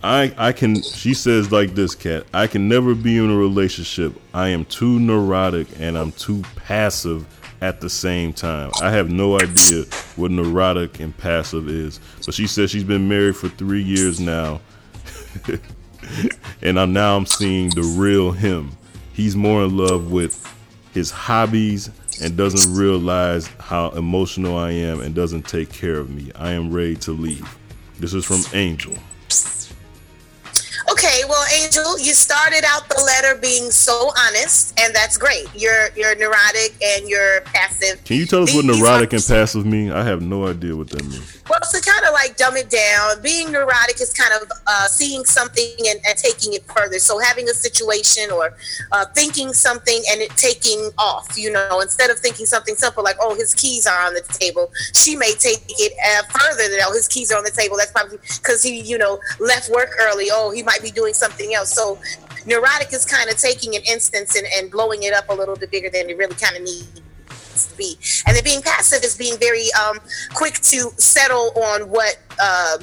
S5: I I can she says like this cat. I can never be in a relationship. I am too neurotic and I'm too passive at the same time. I have no idea what neurotic and passive is. But she says she's been married for 3 years now. and I'm now I'm seeing the real him. He's more in love with his hobbies and doesn't realize how emotional I am and doesn't take care of me. I am ready to leave. This is from Angel.
S8: Okay, well, Angel, you started out the letter being so honest, and that's great. You're you're neurotic and you're passive.
S5: Can you tell us what neurotic
S8: are-
S5: and passive mean? I have no idea what that means.
S8: Well, to kind of like dumb it down, being neurotic is kind of uh, seeing something and, and taking it further. So having a situation or uh, thinking something and it taking off, you know, instead of thinking something simple like, oh, his keys are on the table, she may take it uh, further than, oh, his keys are on the table. That's probably because he, you know, left work early. Oh, he might be doing something else. So neurotic is kind of taking an instance and, and blowing it up a little bit bigger than it really kind of needs to be. And then being passive is being very um, quick to settle on what uh,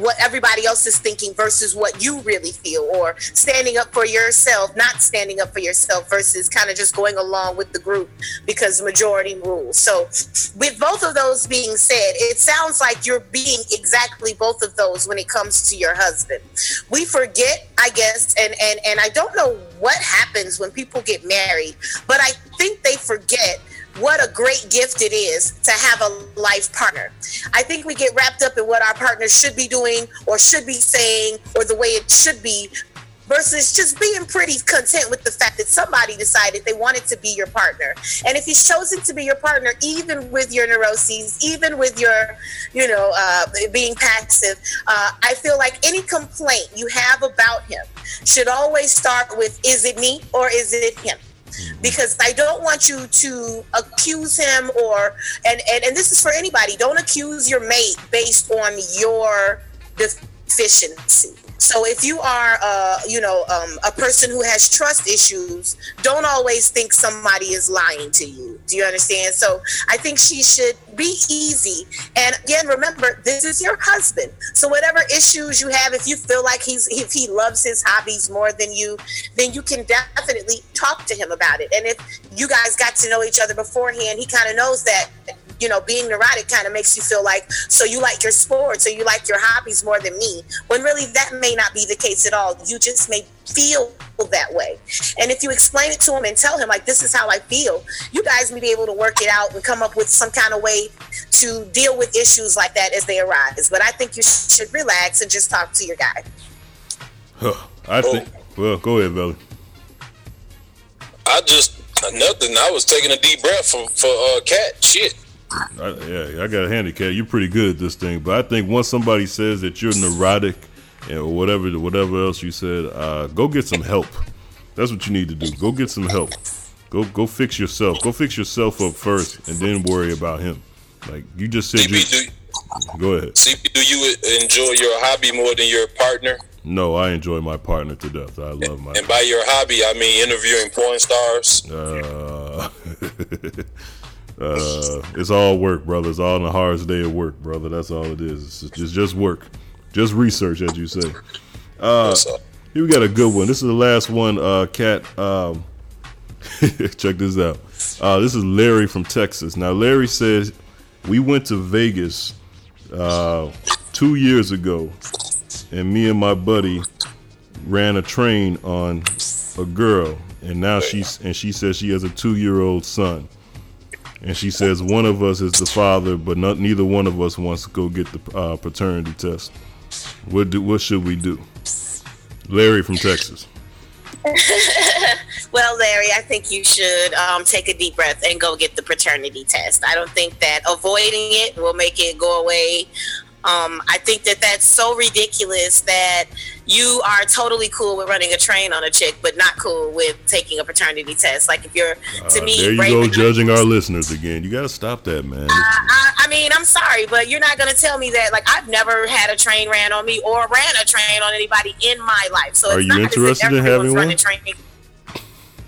S8: what everybody else is thinking versus what you really feel, or standing up for yourself, not standing up for yourself versus kind of just going along with the group because majority rules. So, with both of those being said, it sounds like you're being exactly both of those when it comes to your husband. We forget, I guess, and and and I don't know what happens when people get married, but I think they forget what a great gift it is to have a life partner. I think we get wrapped up in what our partner should be doing or should be saying or the way it should be versus just being pretty content with the fact that somebody decided they wanted to be your partner. And if he's chosen to be your partner, even with your neuroses, even with your, you know, uh, being passive, uh, I feel like any complaint you have about him should always start with, is it me or is it him? Mm-hmm. because I don't want you to accuse him or and, and and this is for anybody. Don't accuse your mate based on your deficiency. So if you are, uh, you know, um, a person who has trust issues, don't always think somebody is lying to you. Do you understand? So I think she should be easy. And again, remember, this is your husband. So whatever issues you have, if you feel like he's if he loves his hobbies more than you, then you can definitely talk to him about it. And if you guys got to know each other beforehand, he kind of knows that you know, being neurotic kind of makes you feel like, so you like your sports or you like your hobbies more than me, when really that may not be the case at all. You just may feel that way. And if you explain it to him and tell him, like, this is how I feel, you guys may be able to work it out and come up with some kind of way to deal with issues like that as they arise. But I think you should relax and just talk to your guy.
S5: Huh. I think. Well, go ahead, Belly.
S10: I just nothing. I was taking a deep breath for for uh, cat shit.
S5: I, yeah, I got a handicap. You're pretty good at this thing, but I think once somebody says that you're neurotic and whatever, whatever else you said, uh, go get some help. That's what you need to do. Go get some help. Go, go fix yourself. Go fix yourself up first, and then worry about him. Like you just said, you, Go ahead.
S10: CP, do you enjoy your hobby more than your partner?
S5: No, I enjoy my partner to death. I love my.
S10: And by your hobby, I mean interviewing porn stars.
S5: Uh, uh, it's all work, brother. It's all in the hardest day of work, brother. That's all it is. It's just, just work, just research, as you say. Uh, here we got a good one. This is the last one, uh, Cat. Um, check this out. Uh, this is Larry from Texas. Now, Larry says we went to Vegas uh, two years ago, and me and my buddy ran a train on a girl, and now she's and she says she has a two-year-old son, and she says one of us is the father, but not neither one of us wants to go get the uh, paternity test. What do what should we do? Larry from Texas.
S8: well, Larry, I think you should um, take a deep breath and go get the paternity test. I don't think that avoiding it will make it go away. Um, I think that that's so ridiculous that you are totally cool with running a train on a chick, but not cool with taking a paternity test. Like if you're to
S5: Uh,
S8: me,
S5: there you go,
S8: enough-
S5: judging our listeners again. You got to stop that, man.
S8: I, I mean, I'm sorry, but you're not going to tell me that. Like, I've never had a train ran on me or ran a train on anybody in my life. So
S5: Are
S8: it's
S5: you
S8: not as if
S5: interested in having one?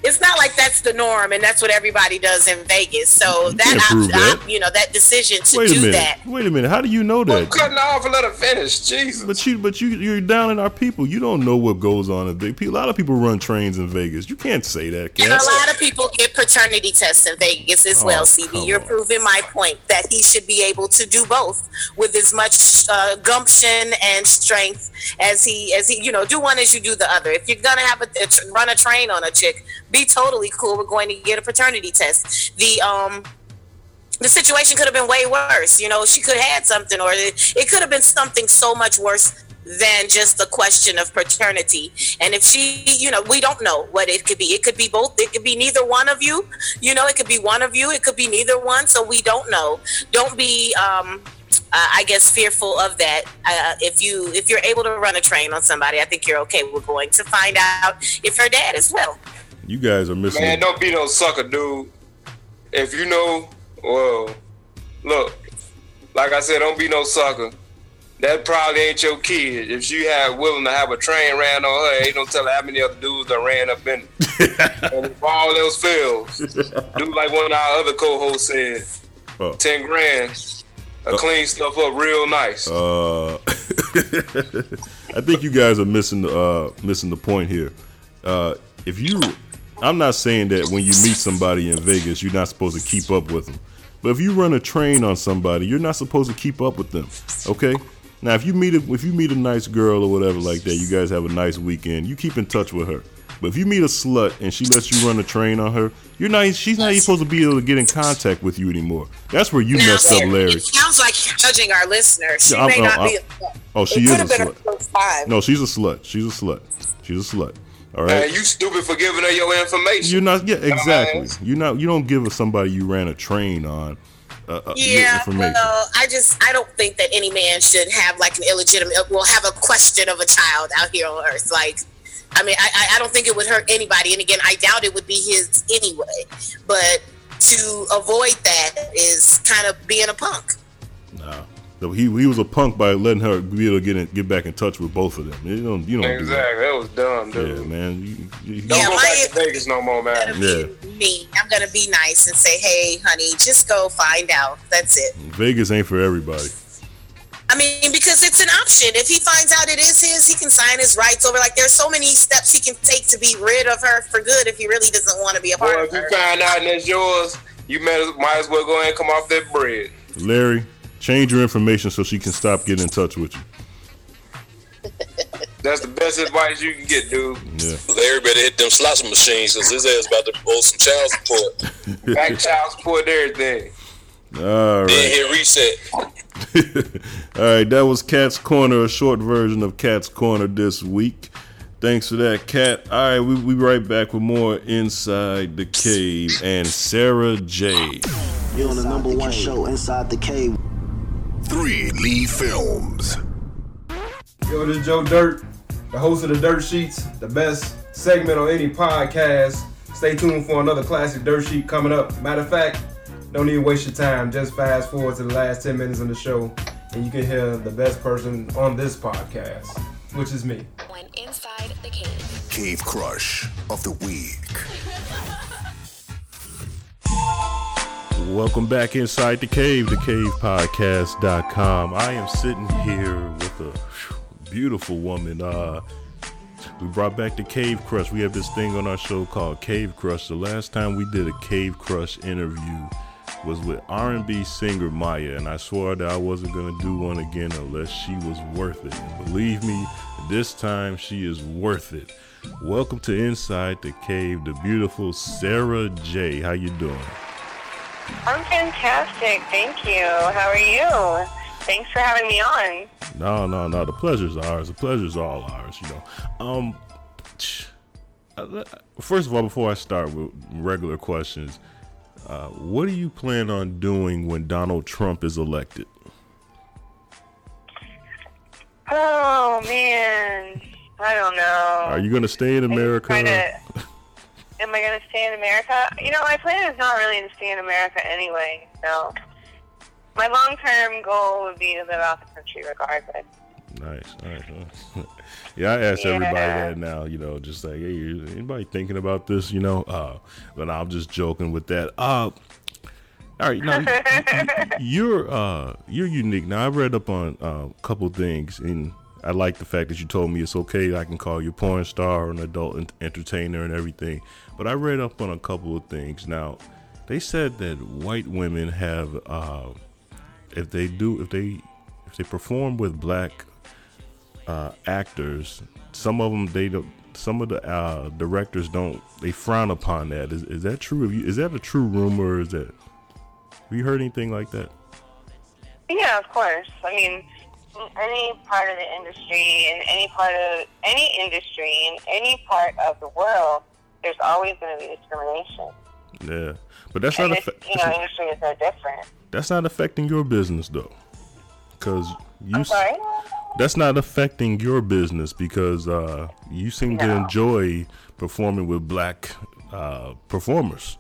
S8: Train. It's not like that's the norm and that's what everybody does in Vegas. So that,
S5: can't
S8: I,
S5: that.
S8: I, you know, that decision to
S5: Wait a
S8: do
S5: minute.
S8: that.
S5: Wait a minute. How do you know that?
S3: Cutting off and let her finish. Jesus.
S5: But you, but you, you're down in our people. You don't know what goes on in Vegas. A lot of people run trains in Vegas. You can't say that,
S8: And a lot of people get paternity tests in Vegas as
S5: Oh,
S8: well, CB. You're proving my point that he should be able to do both with as much uh, gumption and strength as he, as he, you know, do one as you do the other. If you're gonna have a, a run a train on a chick, be totally cool with going to get a paternity test. The um, the situation could have been way worse. You know, she could have had something, or it, it could have been something so much worse than just the question of paternity. And if she, you know, we don't know what it could be. It could be both. It could be neither one of you. You know, it could be one of you. It could be neither one. So we don't know. Don't be. Um, uh, I guess fearful of that. Uh, if you if you're able to run a train on somebody, I think you're okay We're going to find out if her dad as well.
S5: You guys are missing.
S3: Man, don't be no sucker, dude. If you know, well, look, like I said, don't be no sucker. That probably ain't your kid. If she had willing to have a train ran on her, ain't no telling how many other dudes that ran up in it. and if all else fails, do like one of our other co-hosts said,
S5: Oh.
S3: ten grand, uh, clean stuff up real nice.
S5: Uh, I think you guys are missing the uh, missing the point here. Uh, if you, I'm not saying that when you meet somebody in Vegas, you're not supposed to keep up with them. But if you run a train on somebody, you're not supposed to keep up with them. Okay. Now, if you meet a, if you meet a nice girl or whatever like that, you guys have a nice weekend. You keep in touch with her. But if you meet a slut and she lets you run a train on her, you're not. She's not even supposed to be able to get in contact with you anymore. That's where you messed up, Larry.
S8: It sounds like you're judging our listener. She
S5: Yeah, I'm-
S8: may not
S5: I'm-
S8: be.
S5: Oh, she
S8: it
S5: is a slut. No, she's a slut. She's a slut. She's a slut. All
S3: Man, you stupid for giving her your information.
S5: You're not. Yeah, exactly.
S3: Dumbass.
S5: You're not. You don't give a somebody you ran a train on. Uh, uh,
S8: Yeah,
S5: information.
S8: well, I just I don't think that any man should have like an illegitimate, well, have a question of a child out here on Earth. Like, I mean, I, I- I don't think it would hurt anybody, and again, I doubt it would be his anyway. But to avoid that is kind of being a punk.
S5: Nah. So he he was a punk by letting her be able to get in, get back in touch with both of them. You don't. You don't.
S3: Exactly. That was dumb, dude.
S5: Yeah, man. You, you,
S3: Don't
S8: Yeah,
S3: go
S8: my-
S3: back to Vegas no more, man.
S5: yeah.
S8: Me, I'm gonna be nice and say, hey, honey, just go find out. That's it.
S5: Vegas ain't for everybody.
S8: I mean, because it's an option. If he finds out it is his, he can sign his rights over. Like, there's so many steps he can take to be rid of her for good if he really doesn't want to be a part
S3: Boy,
S8: of
S3: if you find out and it's yours, you might as, might as well go ahead and come off that bread.
S5: Larry, change your information so she can stop getting in touch with you.
S3: That's the best advice you can get, dude.
S5: Yeah.
S10: Larry better hit them slots machines because his ass about to owe some child support.
S3: Back child support, everything.
S5: All right.
S10: Then hit reset.
S5: All right, that was Cat's Corner, a short version of Cat's Corner this week. Thanks for that, Cat. All right, we we right back with more Inside the Cave and Sara Jay.
S7: You're on the number one show inside the cave.
S2: Three Lee Films.
S16: Yo, this is Joe Dirt, the host of the Dirt Sheets, the best segment on any podcast. Stay tuned for another classic Dirt Sheet coming up. Matter of fact, don't even waste your time. Just fast forward to the last 10 minutes of the show and you can hear the best person on this podcast, which is me.
S1: When inside the cave.
S2: Cave Crush of the Week.
S5: Welcome back inside the cave, thecavepodcast.com. I am sitting here with a beautiful woman. Uh, we brought back the Cave Crush. We have this thing on our show called Cave Crush. The last time we did a Cave Crush interview was with R&B singer Maya, and I swore that I wasn't gonna do one again unless she was worth it. And believe me, this time she is worth it. Welcome to Inside the Cave, the beautiful Sara Jay. How you doing?
S17: I'm fantastic. Thank you. How are you? Thanks for having me on.
S5: No, no, no. The pleasure's ours. The pleasure's all ours. You know. Um. First of all, before I start with regular questions, uh, what do you plan on doing when Donald Trump is elected?
S17: Oh man, I don't know.
S5: Are you going to stay in America?
S17: Am I going to stay in America? You know, my plan is not really to stay in America anyway. So, my long-term goal would be to live out the country regardless.
S5: Nice, nice. yeah, I ask everybody
S17: Yeah.
S5: that now. You know, just like, hey, anybody thinking about this? You know, uh, but I'm just joking with that. Uh, all right, now you're uh, you're unique. Now I read up on uh, a couple things, and I like the fact that you told me it's okay. I can call you porn star or an adult ent- entertainer and everything. But I read up on a couple of things. Now, they said that white women have, uh, if they do, if they if they perform with black uh, actors, some of them they don't. Some of the uh, directors don't. They frown upon that. Is, is that true? You, is that a true rumor? Or is that? Have you heard anything like that?
S17: Yeah, of course. I mean, any part of the industry, in any part of any industry, in any part of the world, there's always going to be discrimination.
S5: Yeah, but that's
S17: and
S5: not.
S17: this,
S5: Affe-
S17: you know, industry is no different.
S5: that's not affecting your business though, because you.
S17: I'm
S5: s-
S17: sorry.
S5: That's not affecting your business because uh, you seem to enjoy performing with black uh, performers.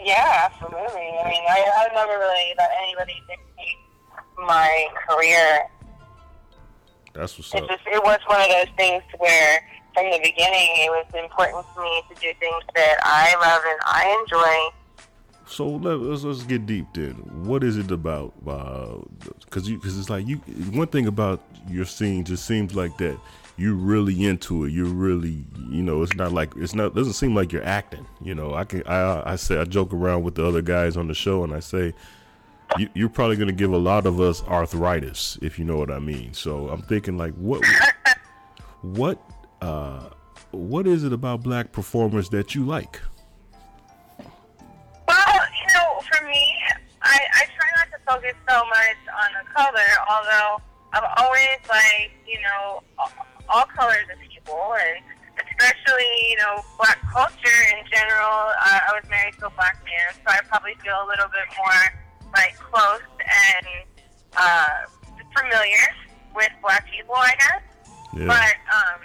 S17: Yeah, absolutely. I mean, I, I've never really let anybody dictate my career.
S5: That's what's
S17: It
S5: up.
S17: just it was one of those things where from the beginning it was important for me to do things that I love and I enjoy.
S5: So let, let's let's get deep then. What is it about? Uh, because you because it's like you one thing about your scene just seems like that you're really into it. You're really you know it's not like it's not doesn't seem like you're acting. You know I can I I say I joke around with the other guys on the show and I say. You, you're probably gonna give a lot of us arthritis, if you know what I mean. So I'm thinking, like, what, what, uh, what is it about black performers that you like?
S17: Well, you know, for me, I, try not to focus so much on the color, although I've always like, you know, all, colors of people, and especially, you know, black culture in general. Uh, I was married to a black man, so I probably feel a little bit more close and uh, familiar with black people, I guess.
S5: Yeah.
S17: But um,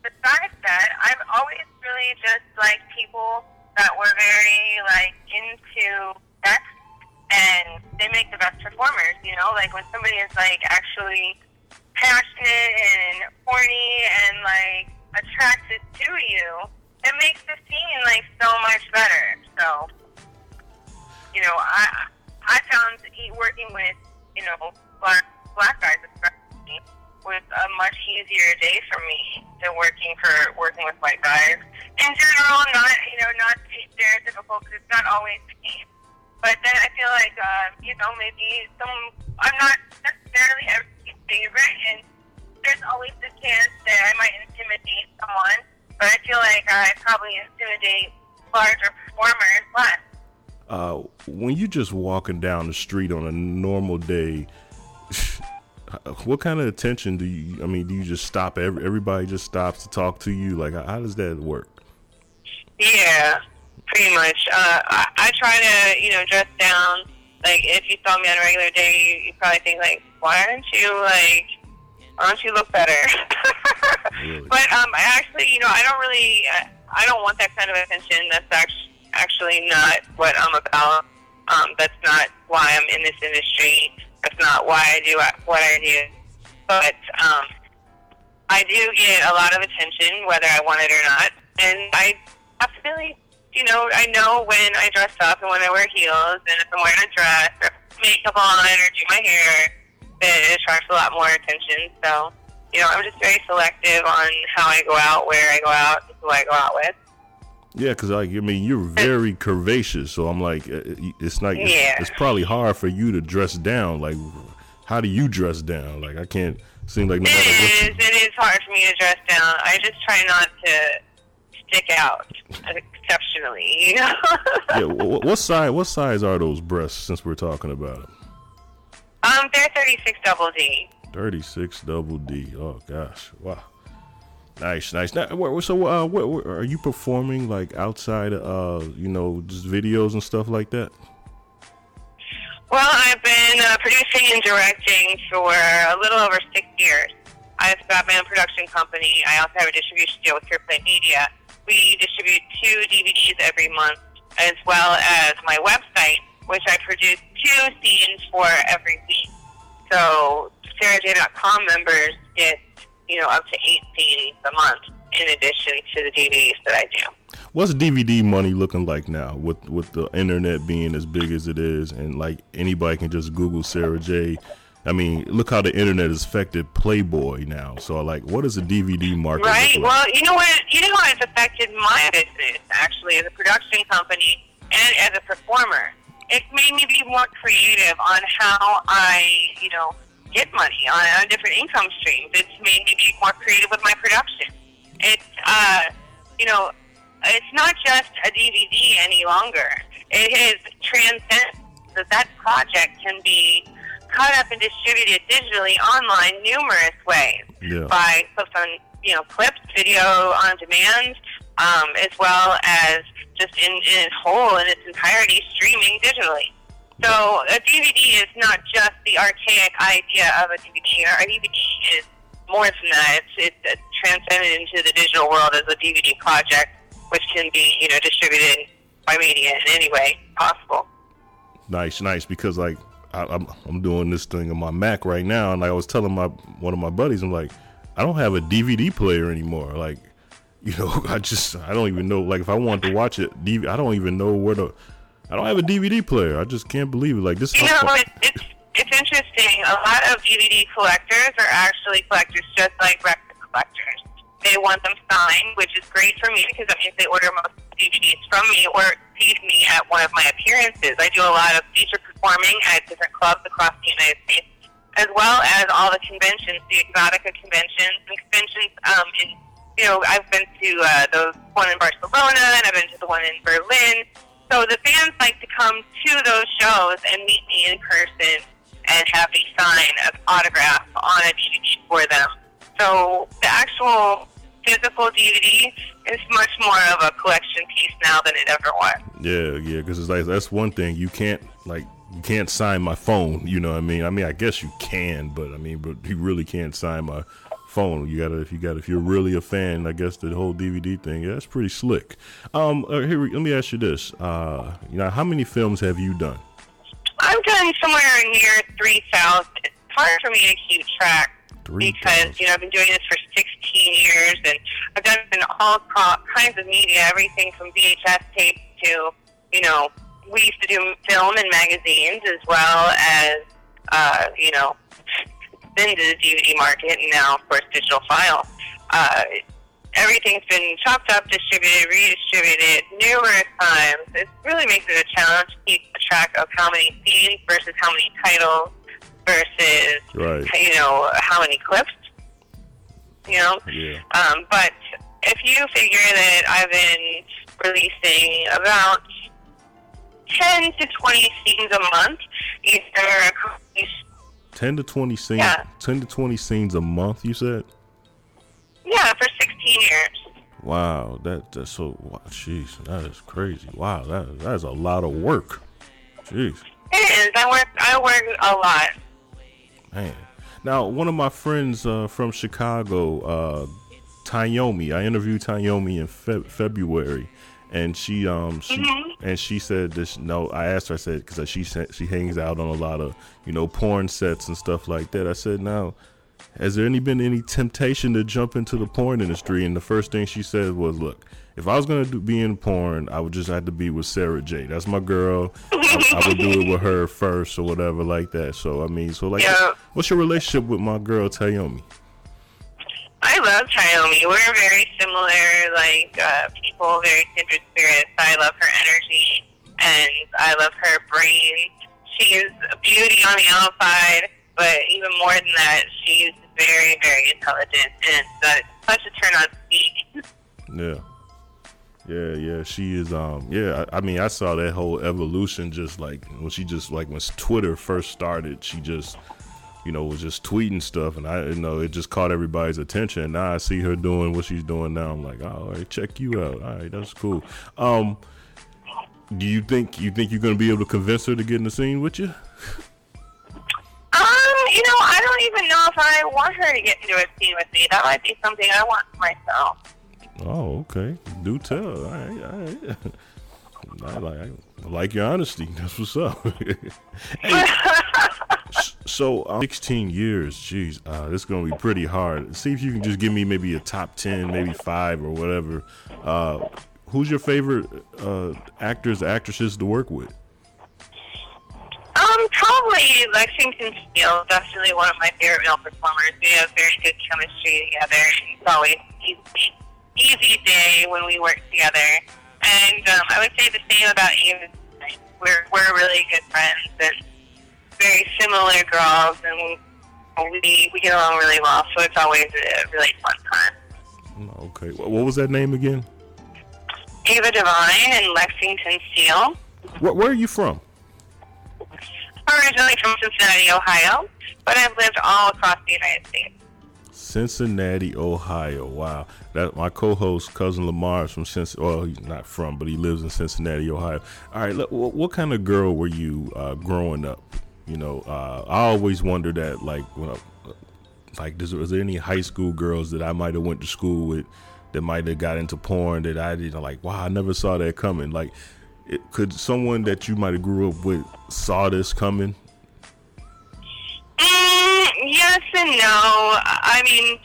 S17: besides that, I've always really just liked people that were very like into sex and they make the best performers, you know, like when somebody is like actually passionate and horny and like attracted to you, it makes the scene like so much better. So, you know, I I found working with you know black black guys especially was a much easier day for me than working for working with white guys. In general, not you know not to be stereotypical because it's not always the case. But then I feel like uh, you know maybe some I'm not necessarily everybody's favorite, and there's always the chance that I might intimidate someone. But I feel like I probably intimidate larger performers less.
S5: Uh, when you're just walking down the street on a normal day, what kind of attention do you? I mean, do you just stop? Every, everybody just stops to talk to you. Like, how, how does that work?
S17: Yeah, pretty much. Uh, I, I try to, you know, dress down. Like, if you saw me on a regular day, you, you probably think, like, why aren't you, like, why don't you look better? But, um, I actually, you know, I don't really, I, I don't want that kind of attention. That's actually, actually not what I'm about. Um, that's not why I'm in this industry. That's not why I do what I do. But um, I do get a lot of attention, whether I want it or not. And I absolutely, you know, I know when I dress up and when I wear heels, and if I'm wearing a dress or makeup on or do my hair, it attracts a lot more attention. So, you know, I'm just very selective on how I go out, where I go out, and who I go out with.
S5: Yeah, because like I mean, you're very curvaceous, so I'm like, uh, it's like it's,
S17: Yeah.
S5: it's probably hard for you to dress down. Like, how do you dress down? Like, I can't seem like no matter what.
S17: It is. It is hard for me to dress down. I just try not to stick out exceptionally. You know.
S5: yeah, what, what size? What size are those breasts? Since we're talking about them,
S17: um, they're 36 double D.
S5: 36 double D. Oh gosh, wow, nice, nice. Now, so, uh, what, are you performing like outside? of, Uh, you know, just videos and stuff like that.
S17: Well, I've been uh, producing and directing for a little over six years. I've got my own production company. I also have a distribution deal with Pure Play Media. We distribute two DVDs every month, as well as my website, which I produce two scenes for every week. So SaraJay.com members get, you know, up to eight a month in addition to the DVDs that I do.
S5: What's DVD money looking like now with with the internet being as big as it is and like anybody can just Google Sara Jay. I mean, look how the internet has affected Playboy now. So like, what is the DVD market?
S17: Right.
S5: like?
S17: Well, you know what? You know how it's affected my business actually as a production company and as a performer. It made me be more creative on how I, you know, get money on, on different income streams. It's made me be more creative with my production. It's, uh, you know, it's not just a DVD any longer. It is transcendent that that project can be cut up and distributed digitally online numerous ways
S5: Yeah.
S17: by clips on you know clips, video on demand, um, as well as just in, in its whole in its entirety streaming digitally. So a DVD is not just the archaic idea of a DVD. A DVD is more than that. It's, it's transcended into the digital world as a DVD project, which can be you know distributed by media in any way possible.
S5: Nice, nice. Because like I, I'm I'm doing this thing on my Mac right now, and like I was telling my one of my buddies, I'm like, I don't have a DVD player anymore. Like, you know, I just I don't even know. Like, if I want to watch it, I don't even know where to. I don't have a DVD player. I just can't believe it. Like this.
S17: You know, it, it's it's interesting. A lot of DVD collectors are actually collectors, just like record collectors. They want them signed, which is great for me because that means they order most DVDs from me or see me at one of my appearances. I do a lot of feature performing at different clubs across the United States, as well as all the conventions, the Exxxotica conventions and conventions. Um, in you know, I've been to uh, the one in Barcelona and I've been to the one in Berlin. So the fans like to come to those shows and meet me in person and have me sign an autograph on a DVD for them. So the actual physical DVD is much more of a collection piece now than it ever was.
S5: Yeah, yeah, because it's like that's one thing you can't like you can't sign my phone. You know what I mean? I mean, I guess you can, but I mean, but you really can't sign my phone. You gotta if you got if you're really a fan, I guess the whole DVD thing, yeah, that's pretty slick. Um, uh, here, let me ask you this. Uh, you know, how many films have you done?
S17: I've done somewhere near 3,000. It's hard for me to keep track because, you know, I've been doing this for 16 years and I've done in all kinds of media, everything from VHS tapes to, you know, we used to do film and magazines as well as, uh, you know, then to the DVD market and now, of course, digital file. Uh, everything's been chopped up, distributed, redistributed numerous times. It really makes it a challenge to keep track of how many scenes versus how many titles versus,
S5: Right.
S17: you know, how many clips. You know,
S5: Yeah.
S17: um, but if you figure that I've been releasing about 10 to 20 scenes a month, either a combination
S5: Ten to twenty scenes.
S17: Yeah.
S5: Ten to twenty scenes a month. You said.
S17: Yeah, for 16 years.
S5: Wow, that that's so. Wow, jeez, that is crazy. Wow, that that is a lot of work. Jeez.
S17: It is. I work. I work a lot.
S5: Man. Now, one of my friends uh, from Chicago, uh, Tayomi, I interviewed Tayomi in Fe- February, and she um she
S17: Mhm.
S5: And she said this. No, I asked her. I said because she she hangs out on a lot of you know porn sets and stuff like that. I said now. Has there any been any temptation to jump into the porn industry? And the first thing she said was, "Look, if I was gonna do, be in porn, I would just have to be with Sara Jay. That's my girl. I, I would do it with her first or whatever like that. So I mean, so like,
S17: Yeah.
S5: what's your relationship with my girl Tayomi?
S17: I love Tayomi. We're very similar, like uh, people, very kindred spirits. I love her energy, and I love her brain. She is a beauty on the outside, but even more than that, she's very, very intelligent, and such a turn on.
S5: Yeah. Yeah, yeah, she is. Um, yeah, I, I mean, I saw that whole evolution just like when she just like when Twitter first started, she just, you know, was just tweeting stuff, and I, you know, it just caught everybody's attention. And now I see her doing what she's doing now. I'm like, oh, all right, check you out. All right, that's cool. Um, do you think you think you're gonna be able to convince her to get in the scene with you?
S17: Um, you know, I don't even know if I want her to get into a scene with me. That might be something I want myself.
S5: Oh, okay. Do tell. All right, all right. I like, I like your honesty. That's what's up. Hey, so, um, 16 years. Jeez, uh, this is gonna be pretty hard. See if you can just give me maybe a top 10, maybe five or whatever. Uh, who's your favorite uh, actors, actresses to work with?
S17: Um, probably Lexington Steele, definitely one of my favorite male performers. We have very good chemistry together. It's always easy, easy day when we work together. And um, I would say the same about Ava. We're we're really good friends and very similar girls, and we we get along really well. So it's always a really fun time.
S5: Okay. What, what was that name again?
S17: Ava Devine and Lexington Steele.
S5: Where, where are you from?
S17: Originally from Cincinnati, Ohio, but I've lived all across the United States.
S5: Cincinnati, Ohio. Wow, that my co-host cousin Lamar is from Cincinnati. Well, he's not from, but he lives in Cincinnati, Ohio. All right, look, what, what kind of girl were you uh, growing up? You know, uh, I always wondered that. Like, when I, like, does, was there any high school girls that I might have went to school with that might have got into porn that I didn't like? Wow, I never saw that coming. Like, it, could someone that you might have grew up with saw this coming?
S17: Mm, yes and no. I mean,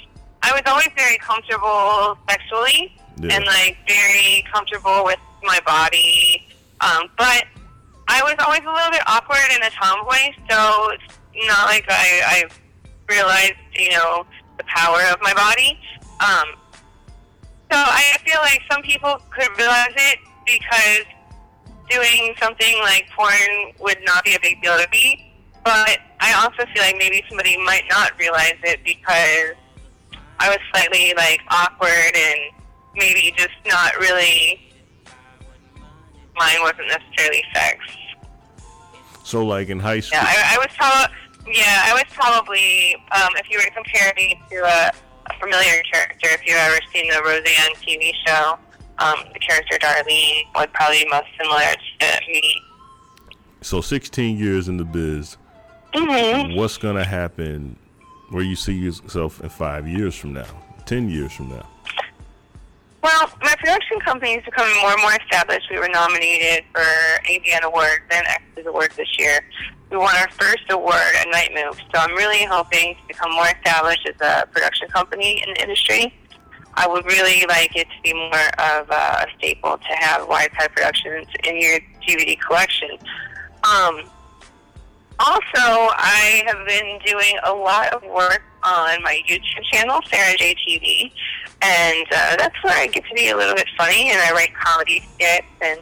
S17: I was always very comfortable sexually
S5: Yeah.
S17: and like very comfortable with my body. Um, but I was always a little bit awkward and a tomboy, so it's not like I, I realized, you know, the power of my body. Um, so I feel like some people could realize it because doing something like porn would not be a big deal to me. But I also feel like maybe somebody might not realize it because I was slightly like awkward and maybe just not really. Mine wasn't necessarily sex.
S5: So, like in high school.
S17: Yeah, I, I was probably. Yeah, I was probably. Um, if you were to compare me to a, a familiar character, if you've ever seen the Roseanne TV show, um, the character Darlene would probably be most similar to me.
S5: So 16 years in the biz.
S17: Mm-hmm.
S5: What's gonna happen where you see yourself in five years from now, 10 years from now?
S17: Well, my production company is becoming more and more established. We were nominated for AVN Awards and X's Awards this year. We won our first award at Night Move, so I'm really hoping to become more established as a production company in the industry. I would really like it to be more of a staple to have side productions in your DVD collection. Um, also, I have been doing a lot of work on my YouTube channel, Sara Jay TV, and uh, that's where I get to be a little bit funny, and I write comedy skits, and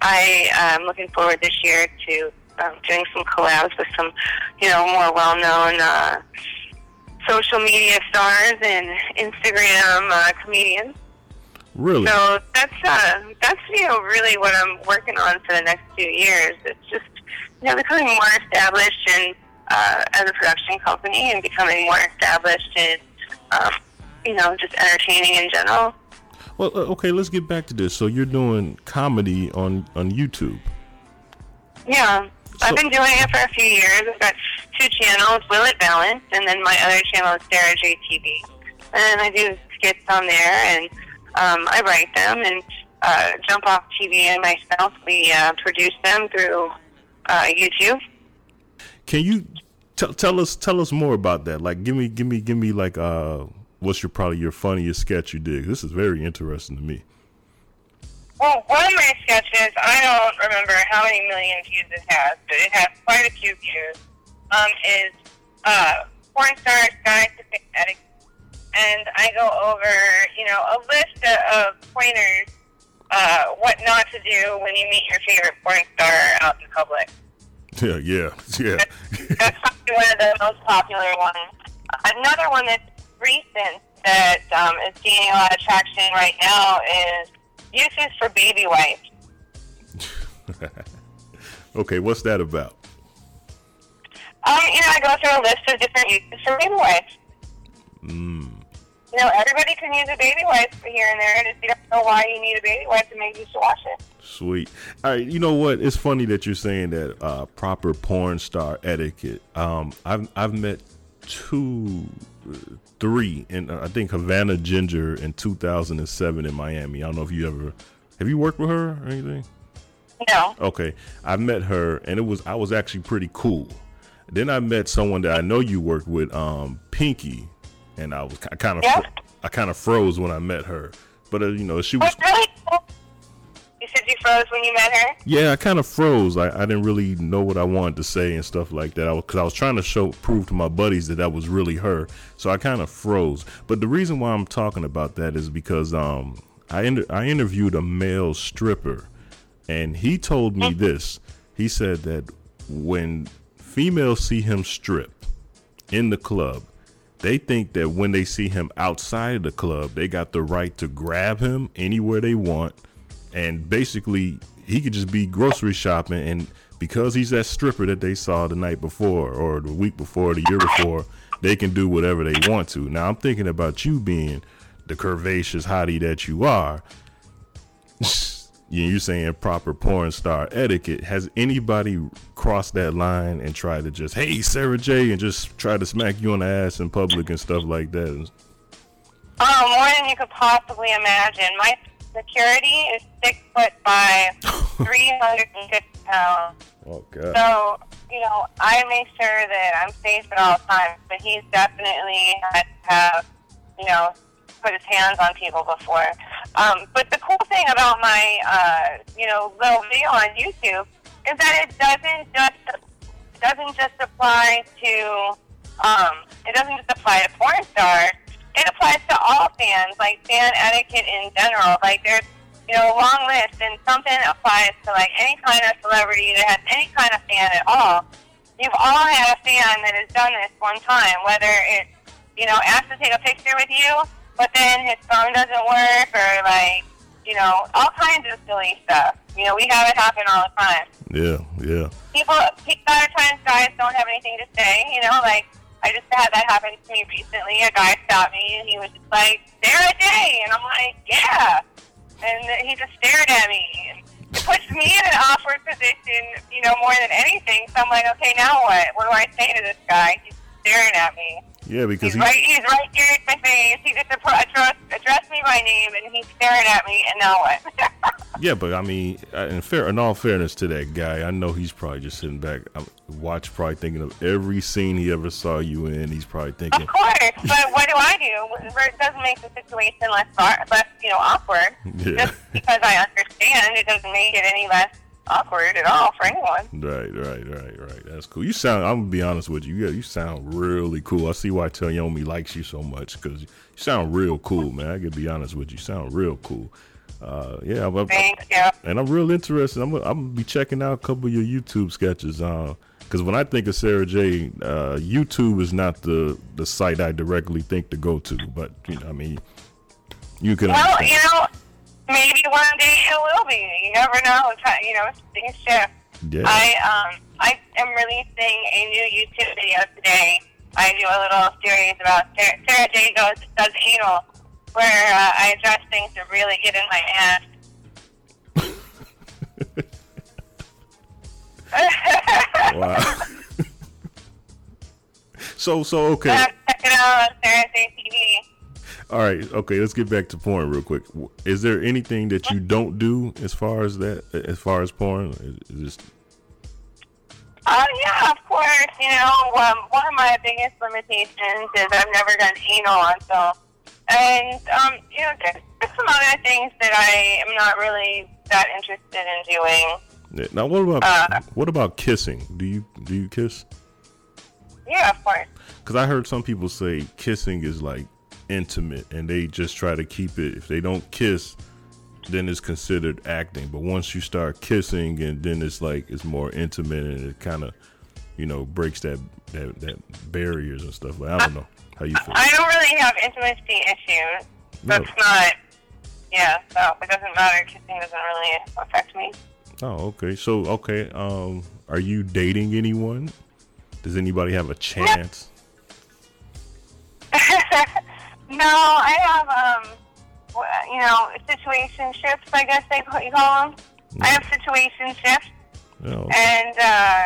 S17: I am looking forward this year to um, doing some collabs with some, you know, more well-known uh, social media stars and Instagram uh, comedians.
S5: Really?
S17: So that's uh, that's you know really what I'm working on for the next few years. It's just you know becoming more established in uh, as a production company and becoming more established in um, you know just entertaining in general.
S5: Well, uh, okay, let's get back to this. So you're doing comedy on on YouTube.
S17: Yeah, I've been doing it for a few years. I've got two channels, Will It Balance, and then my other channel is Sara Jay TV. And I do skits on there, and um, I write them, and uh, Jump Off TV and myself, we uh, produce them through uh, YouTube.
S5: Can you tell tell us tell us more about that? Like, give me give me give me like uh, what's your probably your funniest sketch you did? This is very interesting to me.
S17: Well, one of my sketches, I don't remember how many million views it has, but it has quite a few views. Um, is uh, porn stars guide to etiquette, and I go over, you know, a list of, of pointers, uh, what not to do when you meet your favorite porn star out in public.
S5: Yeah, yeah, yeah.
S17: That's probably one of the most popular ones. Another one that's recent that um, is gaining a lot of traction right now is uses for baby wipes.
S5: okay, what's that about?
S17: Um, you know, I go through a list of different uses for baby wipes.
S5: Mm.
S17: You know, everybody can use a baby wipe here and there, and if you don't know why you need a baby wipe, then maybe you should wash it.
S5: Sweet. All right, you know what? It's funny that you're saying that uh, proper porn star etiquette. Um, I've I've met two, three, and uh, I think Havana Ginger in 2007 in Miami. I don't know if you ever have you worked with her or anything.
S17: No.
S5: Okay, I met her, and it was I was actually pretty cool. Then I met someone that I know you worked with, um, Pinky, and I was I kind of
S17: Yeah.
S5: I kind of froze when I met her. But uh, you know, she was
S17: Really? You said you froze when you met her?
S5: Yeah, I kind of froze. I, I didn't really know what I wanted to say and stuff like that. I was because I was trying to show prove to my buddies that that was really her. So I kind of froze. But the reason why I'm talking about that is because um I inter- I interviewed a male stripper, and he told me this. He said that when females see him strip in the club, they think that when they see him outside of the club, they got the right to grab him anywhere they want. And basically, he could just be grocery shopping. And because he's that stripper that they saw the night before, or the week before, the year before, they can do whatever they want to. Now, I'm thinking about you being the curvaceous hottie that you are. you- You're saying proper porn star etiquette. Has anybody crossed that line and tried to just, hey, Sara Jay, and just try to smack you on the ass in public and stuff like that?
S17: Oh, more than you could possibly imagine. My security is six foot by 350 pounds.
S5: Oh, God.
S17: So, you know, I make sure that I'm safe at all times, but he's definitely had to have, you know, put his hands on people before. Um, but the cool thing about my, uh, you know, little video on YouTube is that it doesn't just doesn't just apply to um, it doesn't just apply to porn stars. It applies to all fans, like fan etiquette in general. Like there's you know a long list, and something applies to like any kind of celebrity that has any kind of fan at all. You've all had a fan that has done this one time, whether it's you know asked to take a picture with you, but then his phone doesn't work, or like you know all kinds of silly stuff. You know we have it happen all the time
S5: Yeah, yeah.
S17: people, a lot of times guys don't have anything to say, you know, like, I just had that happen to me recently. A guy stopped me and he was just like, Sara Jay. And I'm like, yeah. And he just stared at me. It puts me in an awkward position, you know, more than anything. So I'm like, okay, now what? What do I say to this guy? He's staring at me.
S5: Yeah, because
S17: He's
S5: he,
S17: right, he's right here in my face. He just appro- address, addressed me by name and he's staring at me. And now what?
S5: yeah, but I mean, in fair, in all fairness to that guy, I know he's probably just sitting back, um, watch, probably thinking of every scene he ever saw you in. He's probably thinking,
S17: Of course, but what do I do? It doesn't make the situation less, far, less you know, awkward.
S5: yeah,
S17: Just because I understand, it doesn't make it any less awkward at all for anyone.
S5: right, right, right, right. That's cool. You sound. I'm gonna be honest with you. Yeah, you sound really cool. I see why Yomi likes you so much because you sound real cool, man. I can be honest with you. You sound real cool. Uh, yeah, I'm, I'm-
S17: Thanks, yeah.
S5: and I'm real interested. I'm, gonna- I'm gonna be checking out a couple of your YouTube sketches. Uh, because when I think of Sara Jay, uh, YouTube is not the the site I directly think to go to. But you know, I mean, you can.
S17: Well,
S5: understand.
S17: you know, maybe one day it will be. You never know. You know, things shift.
S5: Yeah.
S17: I um I am releasing a new YouTube video today. I do a little series about Sara, Sara Jay goes does anal, where uh, I address things that really get in my ass.
S5: wow. so so okay.
S17: Check it out on Sara Jay TV.
S5: All right, okay, let's get back to porn real quick. Is there anything that you don't do as far as that, as far as porn? Is- is Just
S17: Uh, yeah, of course. You know, um, one of my biggest limitations is I've never done anal on film. And, um, you know, there's, there's some other things that I am not really that interested in doing.
S5: Now, what about
S17: Uh.
S5: what about kissing? Do you do you kiss?
S17: Yeah, of course.
S5: Because I heard some people say kissing is like intimate, and they just try to keep it. If they don't kiss, then it's considered acting. But once you start kissing, and then it's like it's more intimate, and it kind of, you know, breaks that, that that barriers and stuff. But I don't know how you feel.
S17: I don't really have intimacy issues.
S5: No.
S17: That's not, yeah, so it doesn't matter. Kissing doesn't really affect me.
S5: Oh, okay. So, okay. Um, are you dating anyone? Does anybody have a chance?
S17: No, I have, um, you know, situationships, I guess they call, you call them. I have situationships.
S5: No.
S17: And, uh,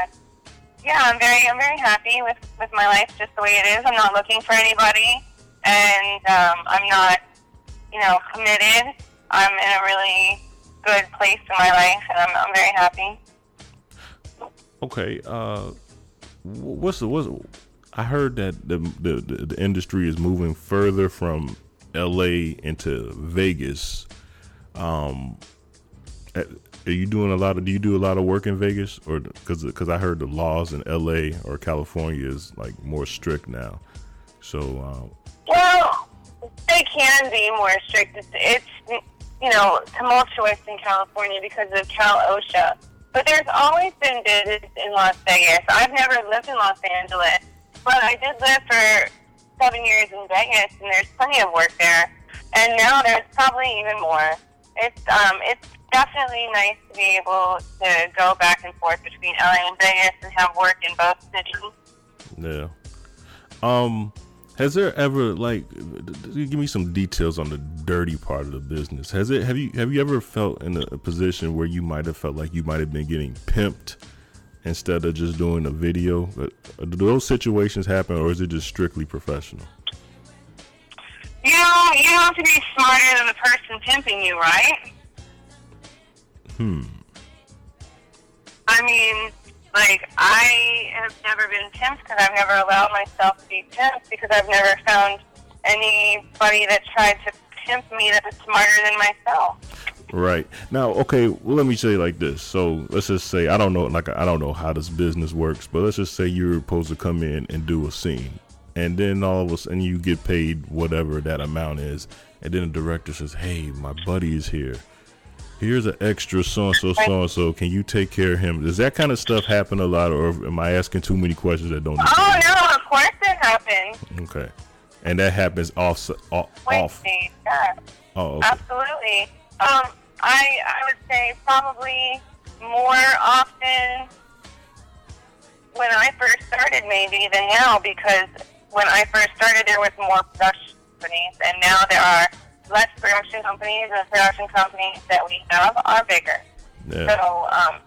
S17: yeah, I'm very, I'm very happy with, with my life just the way it is. I'm not looking for anybody. And, um, I'm not, you know, committed. I'm in a really good place in my life, and I'm, I'm very happy.
S5: Okay. Uh, what's the what's? I heard that the, the the industry is moving further from L.A. into Vegas. Um, are you doing a lot of? Do you do a lot of work in Vegas, or because because I heard the laws in L.A. or California is like more strict now. So uh,
S17: Well, they can be more strict. It's, it's you know tumultuous in California because of Cal OSHA. But there's always been business in Las Vegas. I've never lived in Los Angeles, but I did live for seven years in Vegas, and there's plenty of work there. And now there's probably even more. It's um, it's definitely nice to be able to go back and forth between LA and Vegas and have work in both cities.
S5: Yeah. Um, has there ever like give me some details on the dirty part of the business? Has it have you have you ever felt in a position where you might have felt like you might have been getting pimped instead of just doing a video? Do those situations happen, or is it just strictly professional?
S17: You you have to be smarter than the person pimping you, right?
S5: Hmm.
S17: I mean, like, I have never been pimped because I've never allowed myself to be pimped because I've never found anybody that tried to pimp me that was smarter than myself.
S5: Right now, okay. Well, let me say like this. So let's just say I don't know, like I don't know how this business works, but let's just say you're supposed to come in and do a scene, and then all of a sudden you get paid whatever that amount is, and then the director says, "Hey, my buddy is here. Here's an extra so and so, so and so. Can you take care of him?" Does that kind of stuff happen a lot, or am I asking too many questions that don't?
S17: Oh, no, of course it happened.
S5: Okay, and that happens off off. off.
S17: Yeah,
S5: Oh, okay.
S17: absolutely. Um, I, I would say probably more often when I first started maybe than now because when I first started there was more production companies and now there are less production companies and the production companies that we have are bigger.
S5: Yeah.
S17: So um,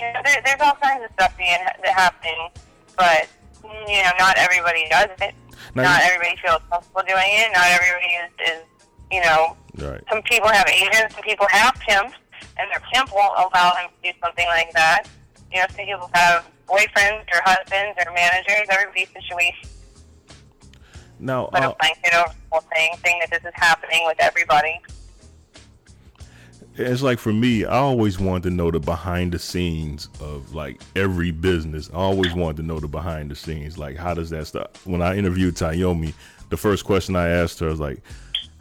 S17: you know, there, there's all kinds of stuff being that happening, but you know not everybody does it.
S5: Now
S17: not everybody feels comfortable doing it. Not everybody is, is you know
S5: Right.
S17: some people have agents, some people have pimps, and their pimp won't allow them to do something like that. You know, some people have boyfriends or husbands or managers, everybody's situation.
S5: Now,
S17: But
S5: uh,
S17: a blanket over the whole thing, saying that this is happening with everybody.
S5: it's like for me, I always wanted to know the behind the scenes of like every business. I always wanted to know the behind the scenes. Like, how does that stuff? When I interviewed Tayomi, the first question I asked her was like,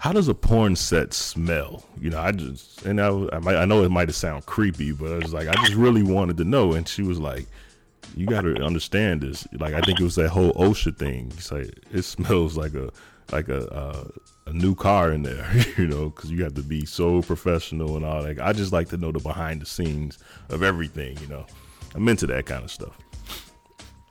S5: "How does a porn set smell?" You know, I just and I, I, I know it might have sound creepy, but I was like, I just really wanted to know. And she was like, "You got to understand this." Like, I think it was that whole OSHA thing. It's like it smells like a like a uh, a new car in there, you know, because you have to be so professional and all that. I just like to know the behind the scenes of everything, you know. I'm into that kind of stuff.